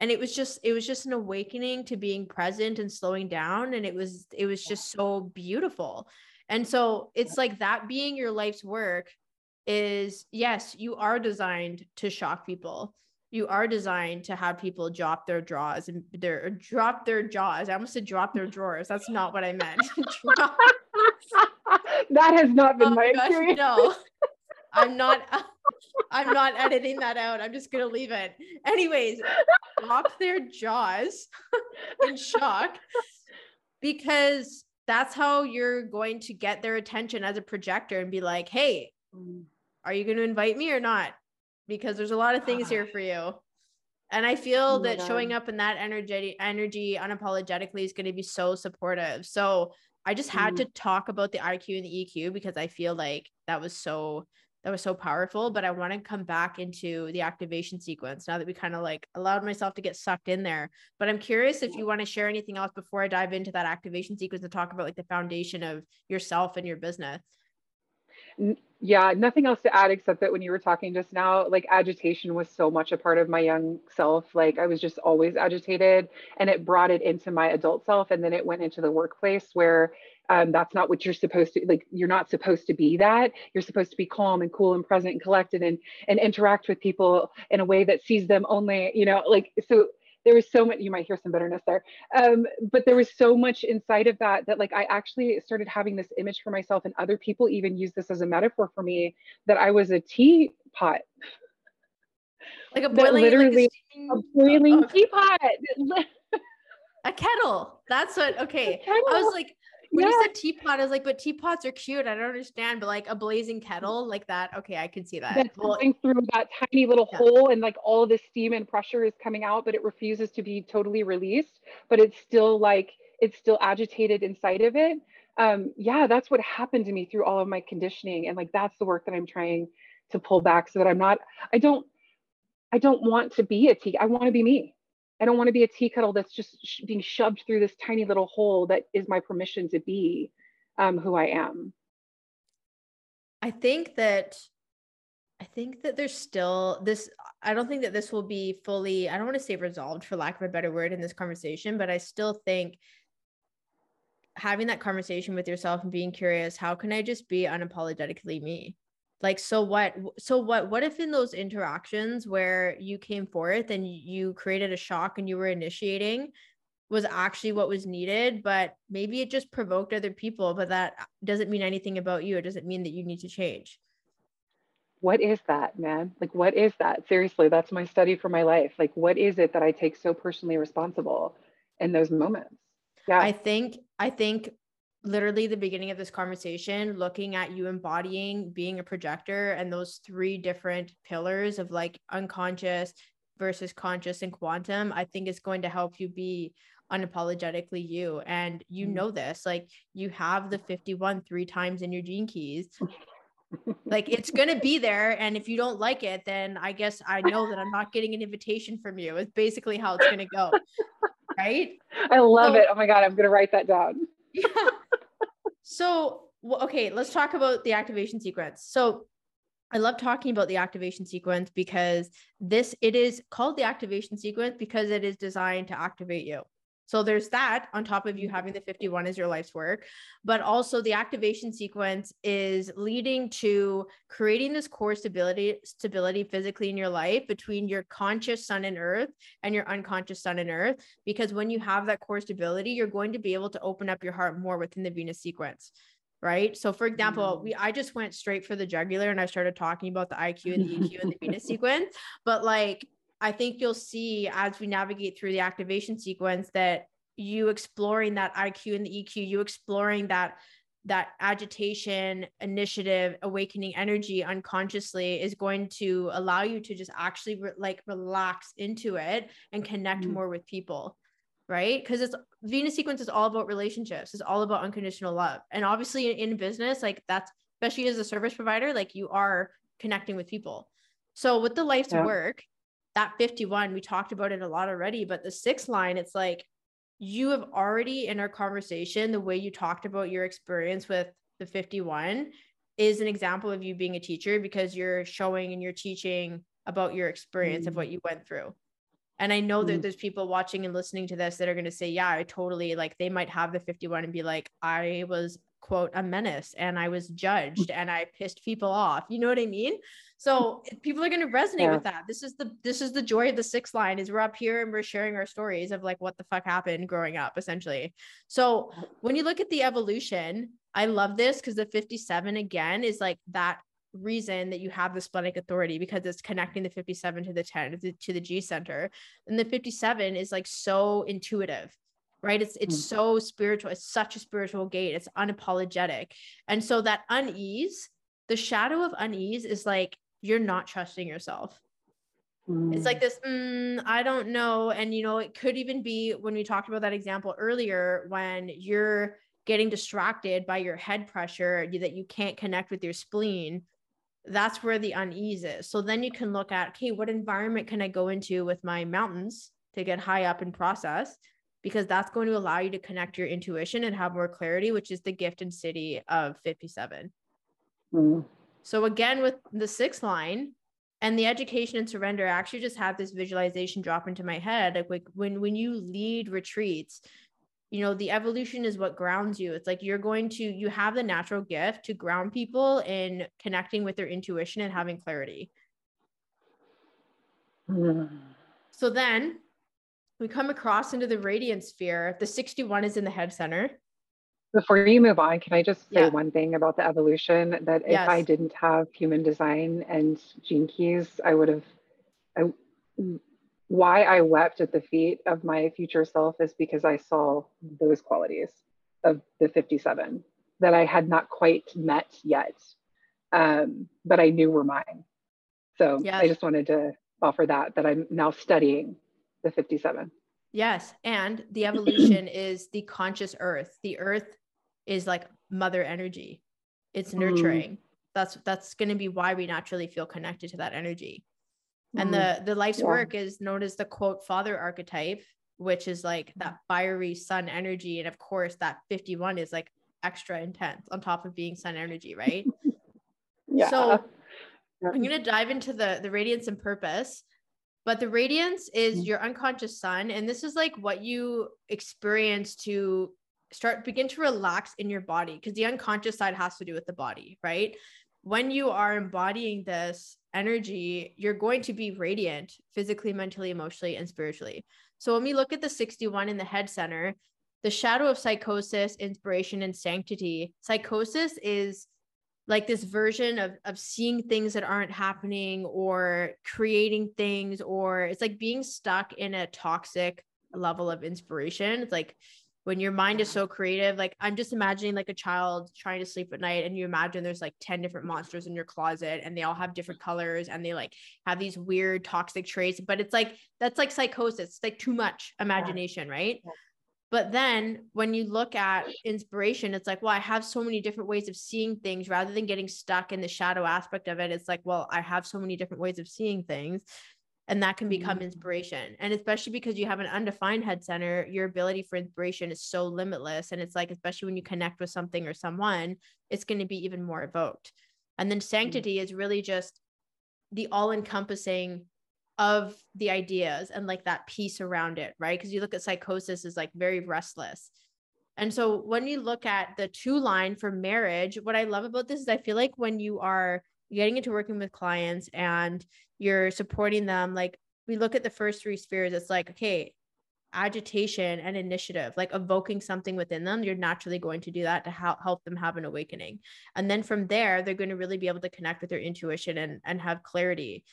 And it was just, it was just an awakening to being present and slowing down. And it was, it was just so beautiful. And so it's like that being your life's work is yes, you are designed to shock people you are designed to have people drop their draws and their drop their jaws. I almost said drop their drawers. That's not what I meant. <laughs> <laughs> that has not been oh my gosh, experience. No, <laughs> I'm not. I'm not editing that out. I'm just gonna leave it. Anyways, drop their jaws in shock because that's how you're going to get their attention as a projector and be like, "Hey, are you going to invite me or not?" Because there's a lot of things here <sighs> for you. And I feel oh that God. showing up in that energy energy unapologetically is going to be so supportive. So I just had mm. to talk about the IQ and the EQ because I feel like that was so that was so powerful. But I want to come back into the activation sequence now that we kind of like allowed myself to get sucked in there. But I'm curious if you want to share anything else before I dive into that activation sequence to talk about like the foundation of yourself and your business yeah, nothing else to add except that when you were talking just now, like agitation was so much a part of my young self. Like I was just always agitated and it brought it into my adult self. And then it went into the workplace where um, that's not what you're supposed to like you're not supposed to be that you're supposed to be calm and cool and present and collected and and interact with people in a way that sees them only you know like so there was so much you might hear some bitterness there um, but there was so much inside of that that like i actually started having this image for myself and other people even use this as a metaphor for me that i was a teapot. Like a boiling literally like a, a boiling oh, teapot. <laughs> A kettle. That's what okay. I was like when yeah. you said teapot, I was like, but teapots are cute. I don't understand, but like a blazing kettle like that. Okay, I can see that. That's well, going through that tiny little yeah. hole, and like all the steam and pressure is coming out, but it refuses to be totally released. But it's still like it's still agitated inside of it. Um, yeah, that's what happened to me through all of my conditioning, and like that's the work that I'm trying to pull back so that I'm not. I don't. I don't want to be a tea. I want to be me. I don't want to be a tea kettle that's just sh- being shoved through this tiny little hole that is my permission to be um, who I am. I think that I think that there's still this I don't think that this will be fully I don't want to say resolved for lack of a better word in this conversation, but I still think having that conversation with yourself and being curious, how can I just be unapologetically me? Like so what so what what if in those interactions where you came forth and you created a shock and you were initiating was actually what was needed but maybe it just provoked other people but that uh, doesn't mean anything about you it doesn't mean that you need to change. What is that man? Like what is that? Seriously that's my study for my life. Like what is it that i take so personally responsible in those moments? Yeah. I think i think literally the beginning of this conversation looking at you embodying being a projector and those three different pillars of like unconscious versus conscious and quantum i think is going to help you be unapologetically you. And you mm. know this like you have the 51 three times in your gene keys. <laughs> Like it's going to be there and if you don't like it then i guess i know that i'm not getting an invitation from you it's basically how it's going to go <laughs> right? I love so, it. Oh my god i'm going to write that down. <laughs> Yeah so, okay, let's talk about the activation sequence. So, I love talking about the activation sequence because this it is called the activation sequence because it is designed to activate you. So there's that on top of you having the 51 as your life's work, but also the activation sequence is leading to creating this core stability stability physically in your life between your conscious sun and earth and your unconscious sun and earth because when you have that core stability, you're going to be able to open up your heart more within the Venus sequence right? So for example, we mm. I just went straight for the jugular and I started talking about the IQ and the EQ and the <laughs> Venus sequence, but like I think you'll see as we navigate through the activation sequence that you exploring that IQ and the EQ, you exploring that that agitation, initiative, awakening energy unconsciously is going to allow you to just actually re- like relax into it and connect mm-hmm. more with people right because it's venus sequence is all about relationships it's all about unconditional love and obviously in, in business like that's especially as a service provider like you are connecting with people so with the life's yeah. work that 51, we talked about it a lot already, but the sixth line, it's like you have already in our conversation, the way you talked about your experience with the 51 is an example of you being a teacher because you're showing and you're teaching about your experience mm of what you went through. And I know mm that there's people watching and listening to this that are going to say, yeah, I totally like they might have the 51 and be like, I was quote a menace and I was hmm. judged and I pissed people off. You know what I mean? So <laughs> people are going to resonate yeah. with that. This is the this is the joy of the sixth line is we're up here and we're sharing our stories of like what the fuck happened growing up essentially. So when you look at the evolution, I love this because the 57 again is like that reason that you have the splenic authority because it's connecting the 57 to the 10 to the, to the G center. And the 57 is like so intuitive right it's it's mm. so spiritual it's such a spiritual gate it's unapologetic and so that unease the shadow of unease is like you're not trusting yourself mm. it's like mm. this mm, i don't know and you know it could even be when we talked about that example earlier when you're getting distracted by your head pressure that you can't connect with your spleen that's where the unease is. So then you can look at, okay, what environment can I go into with my mountains to get high up and process? Because that's going to allow you to connect your intuition and have more clarity, which is the gift and siddhi of 57. Mm. So again, with the sixth line and the education and surrender, I actually just had this visualization drop into my head. Like, like when when you lead retreats, you know the evolution is what grounds you it's like you're going to you have the natural gift to ground people in connecting with their intuition and having clarity mm. so then we come across into the radiant sphere the 61 is in the head center before you move on can i just say yeah. one thing about the evolution that if yes. i didn't have human design and gene keys i would have I, why I wept at the feet of my future self is because I saw those qualities of the 57 that I had not quite met yet, um, but I knew were mine. So yes. I just wanted to offer that, that I'm now studying the 57. Yes. And the evolution <clears throat> is the conscious earth. The earth is like mother energy, it's mm. nurturing. Mm. That's that's going to be why we naturally feel connected to that energy and mm-hmm. the the life's yeah. work is known as the quote father archetype which is like that fiery sun energy and of course that 51 is like extra intense on top of being sun energy right <laughs> yeah so i'm going to dive into the the radiance and purpose but the radiance is mm-hmm. your unconscious sun and this is like what you experience to start begin to relax in your body because the unconscious side has to do with the body right when you are embodying this energy, you're going to be radiant physically, mentally, emotionally, and spiritually. So when we look at the 61 in the head center, the shadow of psychosis, inspiration, and sanctity, psychosis is like this version of of seeing things that aren't happening or creating things or it's like being stuck in a toxic level of inspiration. It's like when your mind is so creative like i'm just imagining like a child trying to sleep at night and you imagine there's like 10 different monsters in your closet and they all have different colors and they like have these weird toxic traits but it's like that's like psychosis. It's like too much imagination right but then when you look at inspiration it's like well i have so many different ways of seeing things rather than getting stuck in the shadow aspect of it. It's like well i have so many different ways of seeing things. And that can become mm-hmm. inspiration. And especially because you have an undefined head center your ability for inspiration is so limitless. And it's like especially when you connect with something or someone it's going to be even more evoked. And then mm-hmm. sanctity is really just the all encompassing of the ideas and like that piece around it right? Because you look at psychosis is like very restless. And so when you look at the two line for marriage what i love about this is i feel like when you are getting into working with clients and you're supporting them like we look at the first three spheres it's like okay agitation and initiative like evoking something within them you're naturally going to do that to help help them have an awakening. And then from there they're going to really be able to connect with their intuition and and have clarity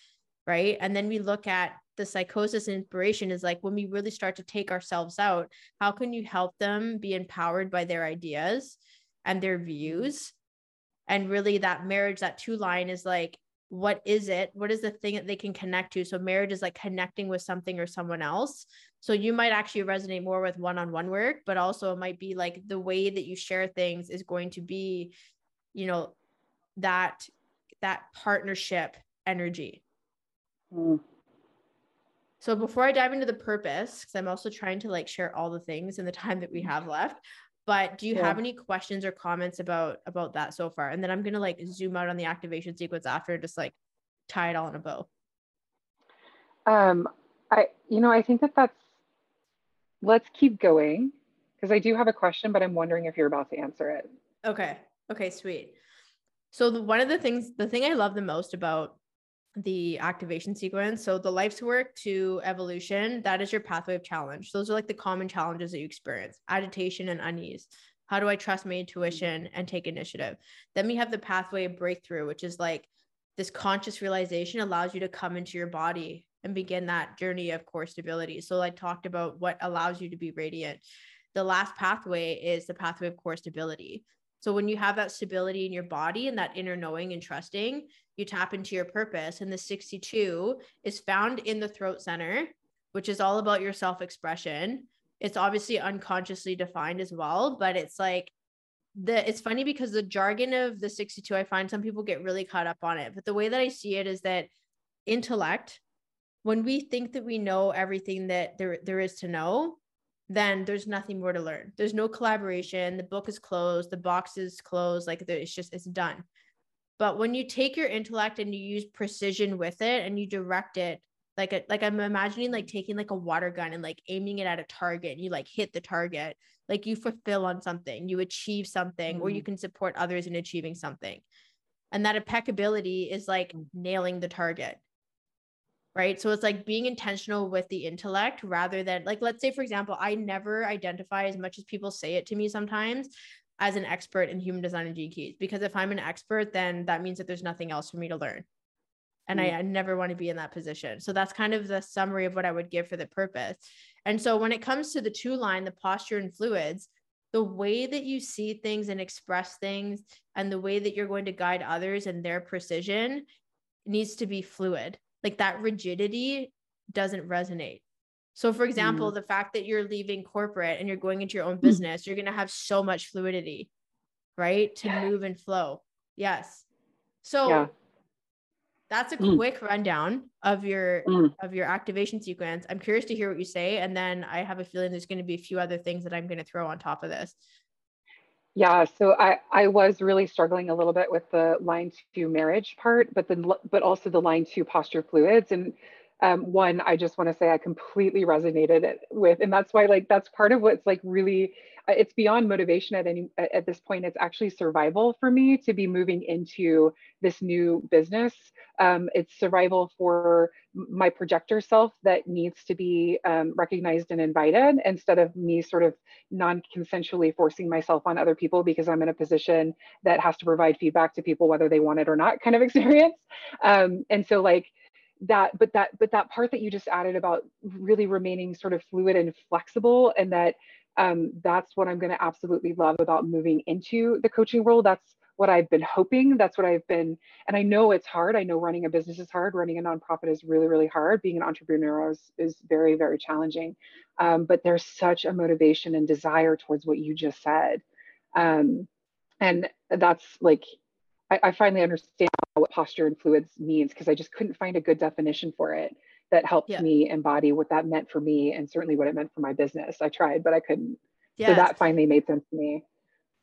right? And then we look at the psychosis inspiration is like when we really start to take ourselves out how can you help them be empowered by their ideas and their mm-hmm. views? And really that marriage that two line is like what is it? What is the thing that they can connect to? So marriage is like connecting with something or someone else. So you might actually resonate more with one-on-one work but also it might be like the way that you share things is going to be you know that that partnership energy mm. so before i dive into the purpose because i'm also trying to like share all the things in the <laughs> time that we have left but do you yeah. have any questions or comments about about that so far? And then I'm gonna like zoom out on the activation sequence after, just like tie it all in a bow. Um, I you know I think that that's let's keep going because I do have a question, but I'm wondering if you're about to answer it. Okay. Okay. Sweet. So the, one of the things, the thing I love the most about the activation sequence. So the life's work to evolution, that is your pathway of challenge. Those are like the common challenges that you experience agitation and unease. How do I trust my mm-hmm. intuition and take initiative? Then we have the pathway of breakthrough, which is like this conscious realization allows you to come into your body and begin that journey of core stability. So I talked about what allows you to be radiant. The last pathway is the pathway of core stability. So when you have that stability in your body and that inner knowing and trusting, you tap into your purpose. And the 62 is found in the throat center, which is all about your self expression. It's obviously unconsciously defined as well, but it's like the it's funny because the jargon of the 62 i find some people get really caught up on it but the way that i see it is that intellect when we think that we know everything that there, there is to know then there's nothing more to learn there's no collaboration the book is closed the box is closed like it's just it's done but when you take your intellect and you use precision with it and you direct it like a, like I'm imagining like taking like a water gun and like aiming it at a target and you like hit the target like you fulfill on something you achieve something mm-hmm. or you mm-hmm. can support others in achieving something and that impeccability is like mm. nailing the target right so it's like being intentional with the intellect rather than like let's say for example i never identify as much as people say it to me sometimes as an expert in human design and keys because if i'm an expert then that means that there's nothing else for me to learn. And mm. I, I never want to be in that position. So that's kind of the summary of what i would give for the purpose. And so when it comes to the two line the posture and fluids the way that you see things and express things and the way that you're going to guide others and their precision needs to be fluid. Like that rigidity doesn't resonate so for example mm. the fact that you're leaving corporate and you're going into your own mm. business mm. you're going to have so much fluidity right to move and flow yes so yeah that's a mm. quick rundown of your mm. of your activation sequence i'm curious to hear what you say and then i have a feeling there's going to be a few other things that i'm going to throw on top of this yeah so i i was really struggling a little bit with the line two marriage part but then but also the line two posture fluids and um, one i just want to say i completely resonated with and that's why like that's part of what's like really uh, it's beyond motivation at any at this point. It's actually survival for me to be moving into this new business. Um, it's survival for my projector self that needs to be um, recognized and invited instead of me sort of non-consensually forcing myself on other people because i'm in a position that has to provide feedback to people whether they want it or not kind of <laughs> experience. Um, and so like that but that but that part that you just added about really remaining sort of fluid and flexible and that um, that's what I'm going to absolutely love about moving into the coaching role. That's what I've been hoping. That's what I've been, and I know it's hard. I know running a business is hard. Running a nonprofit is really, really hard. Being an entrepreneur is, is very, very challenging. Um, but there's such a motivation and desire towards what you just said. Um, and that's like, I, I finally understand what posture and fluids means because I just couldn't find a good definition for it that helped yeah. me embody what that meant for me and certainly what it meant for my business. I tried, but I couldn't. Yes. So that finally made sense to me.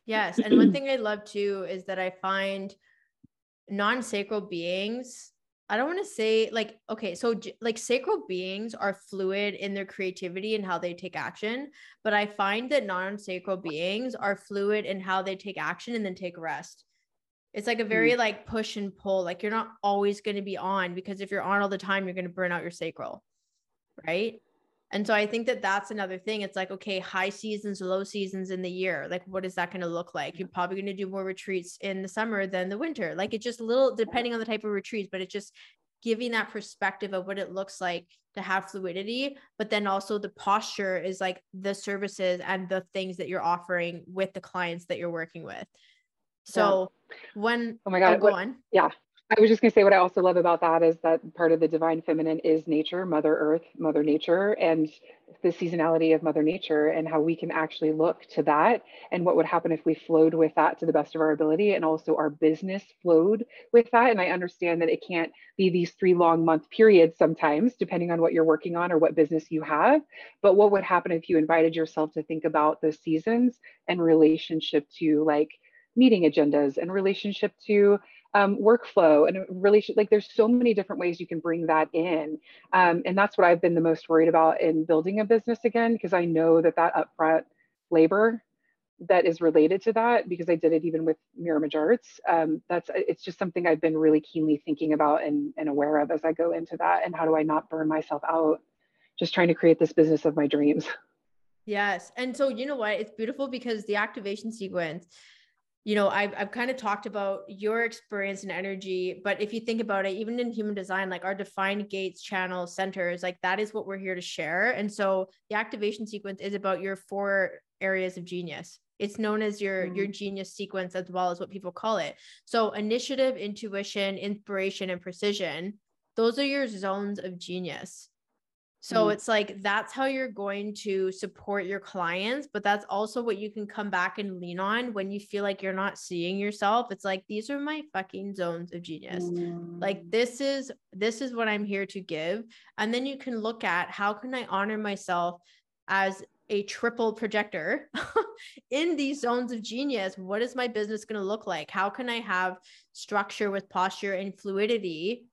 Yes. And one thing I love too is that I find non sacral beings, I don't want to say like, okay, so like sacral beings are fluid in their creativity and how they take action. But I find that non sacral beings are fluid in how they take action and then take rest. It's like a very mm. like push and pull. Like you're not always going to be on because if you're on all the time, you're going to burn out your sacral. Right. And so I think that that's another thing. It's like, okay, high seasons, low seasons in the year. Like, what is that going to look like? You're probably going to do more retreats in the summer than the winter. Like, it's just a little depending on the type of retreats, but it's just giving that perspective of what it looks like to have fluidity. But then also the posture is like the services and the things that you're offering with the clients that you're working with. So yeah. when oh my god, oh, go what, on. Yeah. I was just going to say what I also love about that is that part of the divine feminine is nature, Mother Earth, Mother Nature, and the seasonality of Mother Nature, and how we can actually look to that and what would happen if we flowed with that to the best of our ability, and also our business flowed with that. And I understand that it can't be these three long month periods sometimes, depending on what you're working on or what business you have. But what would happen if you invited yourself to think about the seasons and relationship to like meeting agendas and relationship to um, workflow and relation like there's so many different ways you can bring that in. Um, and that's what i've been the most worried about in building a business again because i know that that upfront labor that is related to that because i did it even with mirror arts um, that's it's just something i've been really keenly thinking about and, and aware of as i go into that and how do i not burn myself out just trying to create this business of my dreams? Yes and so you know what? It's beautiful because the activation sequence you know I've, I've kind of talked about your experience and energy but if you think about it even in human design like our defined gates channels centers like that is what we're here to share and so the activation sequence is about your four areas of genius. It's known as your mm-hmm. your genius sequence as well as what people call it. So initiative intuition inspiration and precision those are your zones of genius So mm. it's like that's how you're going to support your clients, but that's also what you can come back and lean on when you feel like you're not seeing yourself. It's like these are my fucking zones of genius. Mm. Like this is this is what I'm here to give. And then you can look at how can I honor myself as a triple projector <laughs> in these zones of genius what is my business going to look like how can i have structure with posture and fluidity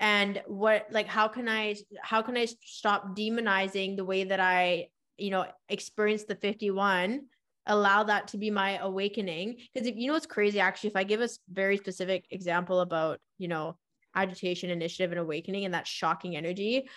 and what like how can i how can i stop demonizing the way that i you know experience the 51 allow that to be my awakening because if you know what's crazy actually if i give a very specific example about you know agitation initiative and awakening and that shocking energy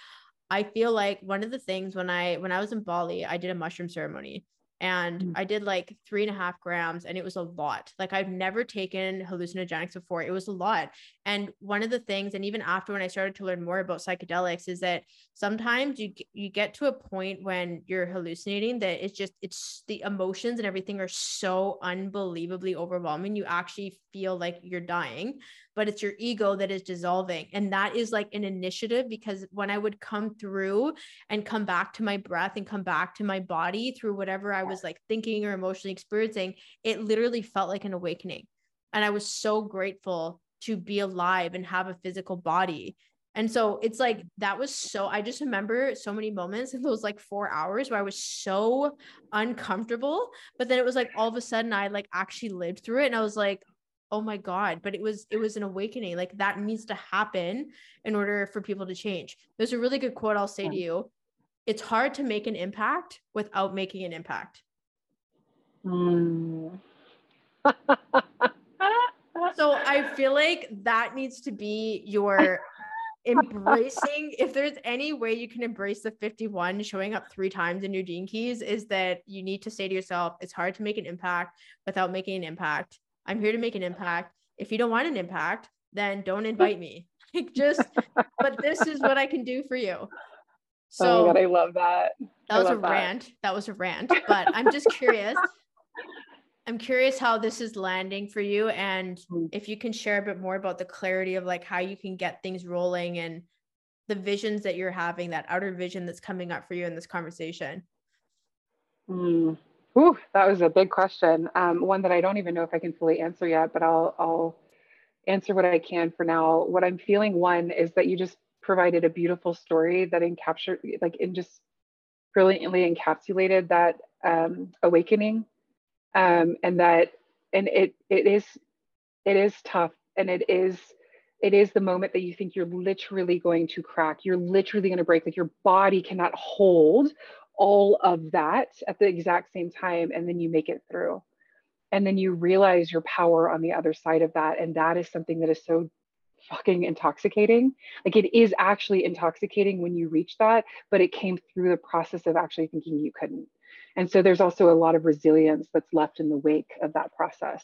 i feel like one of the things when i when i was in bali i did a mushroom ceremony and mm. I did like three and a half grams and it was a lot. Like I've never taken hallucinogenics before. It was a lot. And one of the things, and even after when I started to learn more about psychedelics, is that sometimes you you get to a point when you're hallucinating that it's just it's the emotions and everything are so unbelievably overwhelming. You actually feel like you're dying but it's your ego that is dissolving. And that is like an initiative because when I would come through and come back to my breath and come back to my body through whatever I was like thinking or emotionally experiencing, it literally felt like an awakening. And I was so grateful to be alive and have a physical body. And so it's like that was so I just remember so many moments in those like 4 hours where I was so uncomfortable, but then it was like all of a sudden I like actually lived through it and I was like, oh my god. But it was it was an awakening like that needs to happen in order for people to change. There's a really good quote i'll say to you. It's hard to make an impact without making an impact. Mm. <laughs> so i feel like that needs to be your <laughs> embracing if there's any way you can embrace the 51 showing up three times in your gene keys is that you need to say to yourself it's hard to make an impact without making an impact I'm here to make an impact. If you don't want an impact, then don't invite me. <laughs> Like just, but this is what I can do for you. Oh so oh God, I love that. That was a that. rant. That was a rant. But I'm just curious. <laughs> I'm curious how this is landing for you and mm. if you can share a bit more about the clarity of like how you can get things rolling and the visions that you're having, that outer vision that's coming up for you in this conversation. Mm. Ooh, that was a big question. Um, one that I don't even know if I can fully answer yet, but I'll I'll answer what I can for now. What I'm feeling one is that you just provided a beautiful story that encaptured like in just brilliantly encapsulated that um, awakening, um, and that and it it is it is tough and it is it is the moment that you think you're literally going to crack. You're literally going to break like your body cannot hold all of that at the exact same time and then you make it through. And then you realize your power on the other side of that and that is something that is so fucking intoxicating. Like it is actually intoxicating when you reach that but it came through the process of actually thinking you couldn't and so there's also a lot of resilience that's left in the wake of that process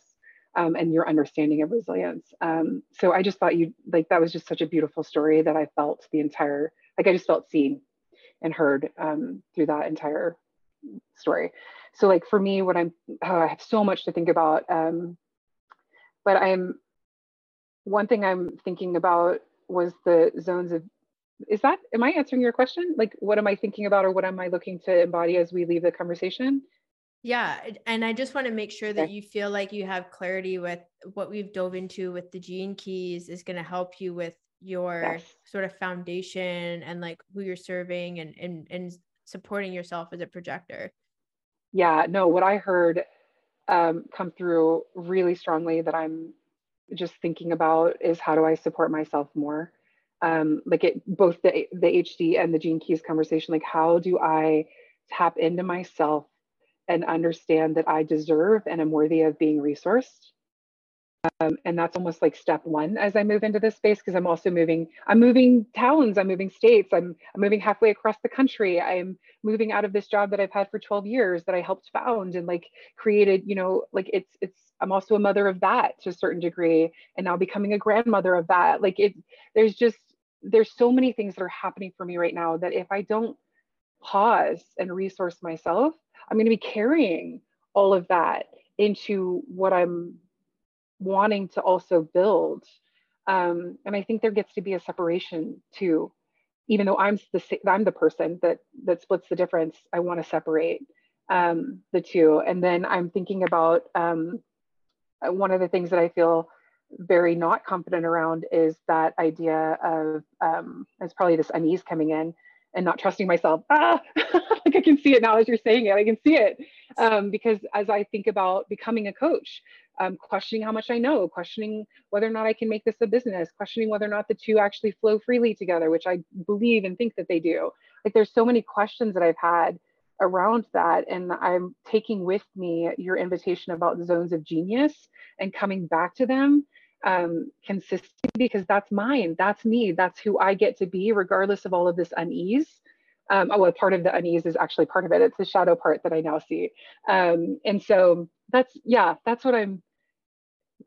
um, and your understanding of resilience um, so i just thought you like that was just such a beautiful story that i felt the entire like i just felt seen and heard um, through that entire story. So like for me, what I'm, oh, I have so much to think about, um, but I'm, one thing I'm thinking about was the zones of, is that, am I answering your question? Like, what am I thinking about or what am I looking to embody as we leave the conversation? Yeah. And I just want to make sure that okay. you feel like you have clarity with what we've dove into with the gene keys is going to help you with your yes. sort of foundation and like who you're serving and and and supporting yourself as a projector yeah no what i heard um, come through really strongly that i'm just thinking about is how do i support myself more um, like it both the the hd and the gene keys conversation like how do i tap into myself and understand that i deserve and I'm worthy of being resourced um, and that's almost like step one as I move into this space because I'm also moving. I'm moving towns. I'm moving states. I'm, I'm moving halfway across the country. I'm moving out of this job that I've had for 12 years that I helped found and like created. You know, like it's it's. I'm also a mother of that to a certain degree, and now becoming a grandmother of that. Like it. There's just there's so many things that are happening for me right now that if I don't pause and resource myself, I'm going to be carrying all of that into what I'm wanting to also build. Um, and I think there gets to be a separation too. even though I'm the I'm the person that that splits the difference, I want to separate um, the two. And then I'm thinking about um, one of the things that I feel very not confident around is that idea of um, it's probably this unease coming in and not trusting myself. Ah, <laughs> like I can see it now as you're saying it. I can see it um, because as I think about becoming a coach, um, questioning how much I know, questioning whether or not I can make this a business, questioning whether or not the two actually flow freely together, which I believe and think that they do. Like there's so many questions that I've had around that. And I'm taking with me your invitation about the zones of genius and coming back to them um, consistently because that's mine. That's me. That's who I get to be, regardless of all of this unease. Um, oh, well, part of the unease is actually part of it. It's the shadow part that I now see. Um, and so that's, yeah, that's what I'm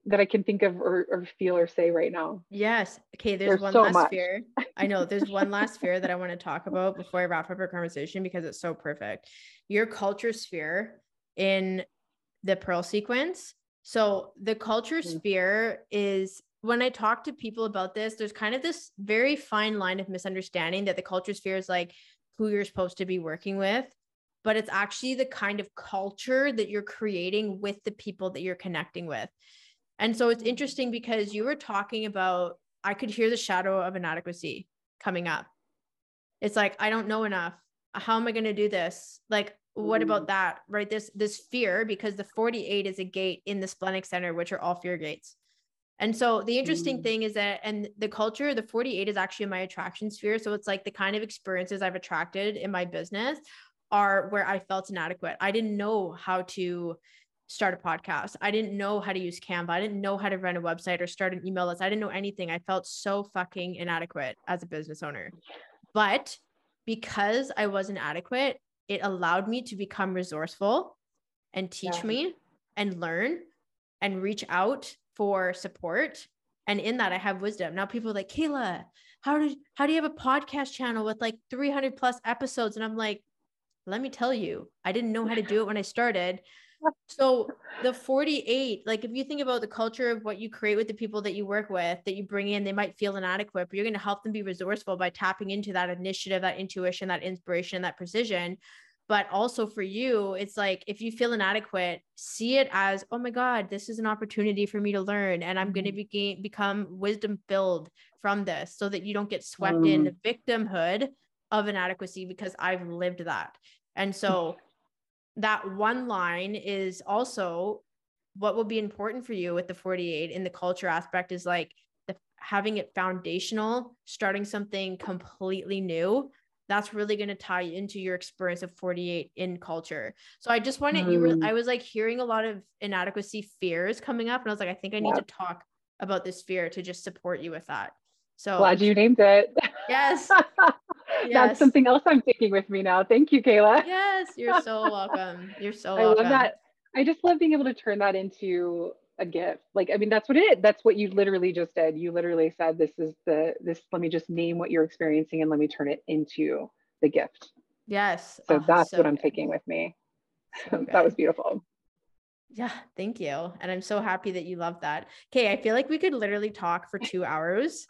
that I can think of or, or feel or say right now. Yes. Okay. There's, there's one so last much. fear. I know there's one last fear that I want to talk about before I wrap up our conversation because it's so perfect. Your culture sphere in the pearl sequence. So the culture mm-hmm. sphere is when I talk to people about this, there's kind of this very fine line of misunderstanding that the culture sphere is like who you're supposed to be working with but it's actually the kind of culture that you're creating with the people that you're connecting with. And so it's interesting because you were talking about, I could hear the shadow of inadequacy coming up. It's like, I don't know enough. How am I going to do this? Like, what about mm. that? Right. This, this fear, because the 48 is a gate in the splenic center, which are all fear gates. And so the interesting mm. thing is that, and the culture, the 48 is actually in my attraction sphere. So it's like the kind of experiences I've attracted in my business are where I felt inadequate. I didn't know how to start a podcast. I didn't know how to use Canva. I didn't know how to run a website or start an email list. I didn't know anything. I felt so fucking inadequate as a business owner. But because I wasn't adequate, it allowed me to become resourceful and teach yeah. me and learn and reach out for support. And in that, I have wisdom. Now people are like, Kehla, how did how do you have a podcast channel with like 300 plus episodes? And I'm like, let me tell you, I didn't know how to do it when I started so the 48 like if you think about the culture of what you create with the people that you work with that you bring in they might feel inadequate but you're going to help them be resourceful by tapping into that initiative that intuition that inspiration that precision but also for you it's like if you feel inadequate see it as oh my god this is an opportunity for me to learn and i'm going to mm-hmm. be, become wisdom filled from this so that you don't get swept mm. in the victimhood of inadequacy because i've lived that and so that one line is also what will be important for you with the 48 in the culture aspect is like the having it foundational, starting something completely new. That's really going to tie into your experience of 48 in culture. So I just wanted mm. you were. I was like hearing a lot of inadequacy fears coming up and I was like I think I need to talk about this fear to just support you with that. So glad you named it. <laughs> Yes. <laughs> yes. That's something else I'm taking with me now. Thank you, Kehla. Yes, you're so <laughs> welcome. You're so I welcome. love that. I just love being able to turn that into a gift. Like, I mean, that's what it is. That's what you literally just did. You literally said, this is the, this, let me just name what you're experiencing and let me turn it into the gift. Yes. So oh, that's so what I'm taking with me. So <laughs> that was beautiful. Yeah, thank you. And I'm so happy that you love that. Okay, I feel like we could literally talk for two hours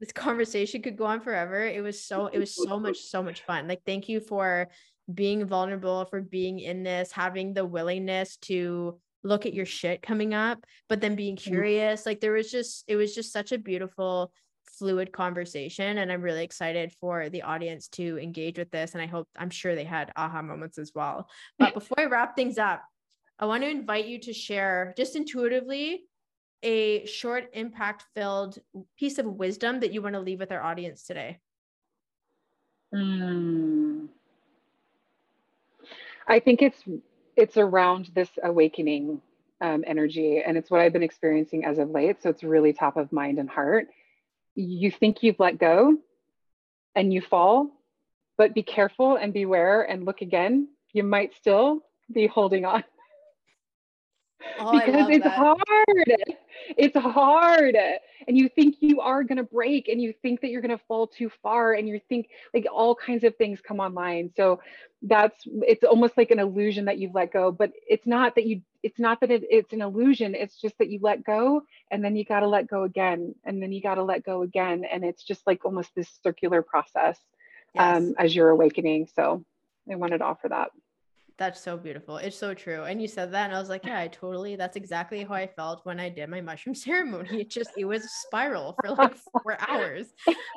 this conversation could go on forever. It was so it was so much so much fun. Like thank you for being vulnerable, for being in this, having the willingness to look at your shit coming up, but then being mm. curious. Like there was just it was just such a beautiful fluid conversation and I'm really excited for the audience to engage with this and I hope I'm sure they had aha moments as well. But <laughs> before I wrap things up, I want to invite you to share just intuitively a short impact filled piece of wisdom that you want to leave with our audience today? Mm. I think it's it's around this awakening um, energy, and it's what I've been experiencing as of late. So it's really top of mind and heart. You think you've let go, and you fall, but be careful and beware and look again. You might still be holding on. Oh, because it's that. hard. It's hard. And you think you are going to break and you think that you're going to fall too far and you think like all kinds of things come online. So that's it's almost like an illusion that you've let go, but it's not that you it's not that it, it's an illusion. It's just that you let go and then you got to let go again and then you got to let go again and it's just like almost this circular process. yes. um, as you're awakening. So I wanted to offer that. That's so beautiful. It's so true. And you said that, and I was like, yeah, I totally, that's exactly how I felt when I did my mushroom <laughs> ceremony. It just, it was a spiral for like four hours,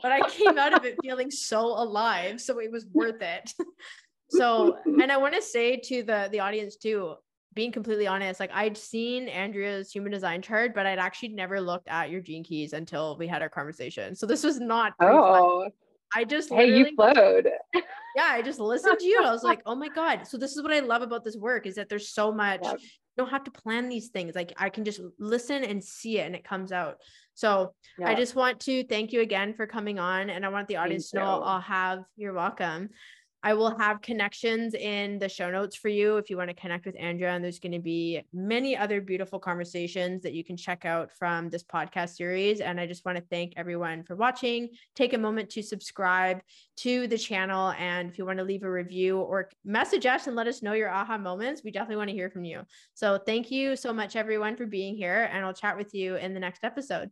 but I came out of it feeling so alive. So it was worth it. <laughs> so, and I want to say to the, the audience too, being completely honest, like I'd seen Andrea's human design chart, but I'd actually never looked at your gene keys until we had our conversation. So this was not. Oh, I just hey, you flowed. <laughs> yeah, I just listened to you. I was like, oh my god. So this is what I love about this work is that there's so much. Yep. You don't have to plan these things. Like I can just listen and see it, and it comes out. So yep. I just want to thank you again for coming on, and I want the audience thank to know you. I'll have. You're welcome. I will have connections in the show notes for you if you want to connect with Andrea. And there's going to be many other beautiful conversations that you can check out from this podcast series. And I just want to thank everyone for watching. Take a moment to subscribe to the channel. And if you want to leave a review or message us and let us know your aha moments, we definitely want to hear from you. So thank you so much, everyone, for being here. And I'll chat with you in the next episode.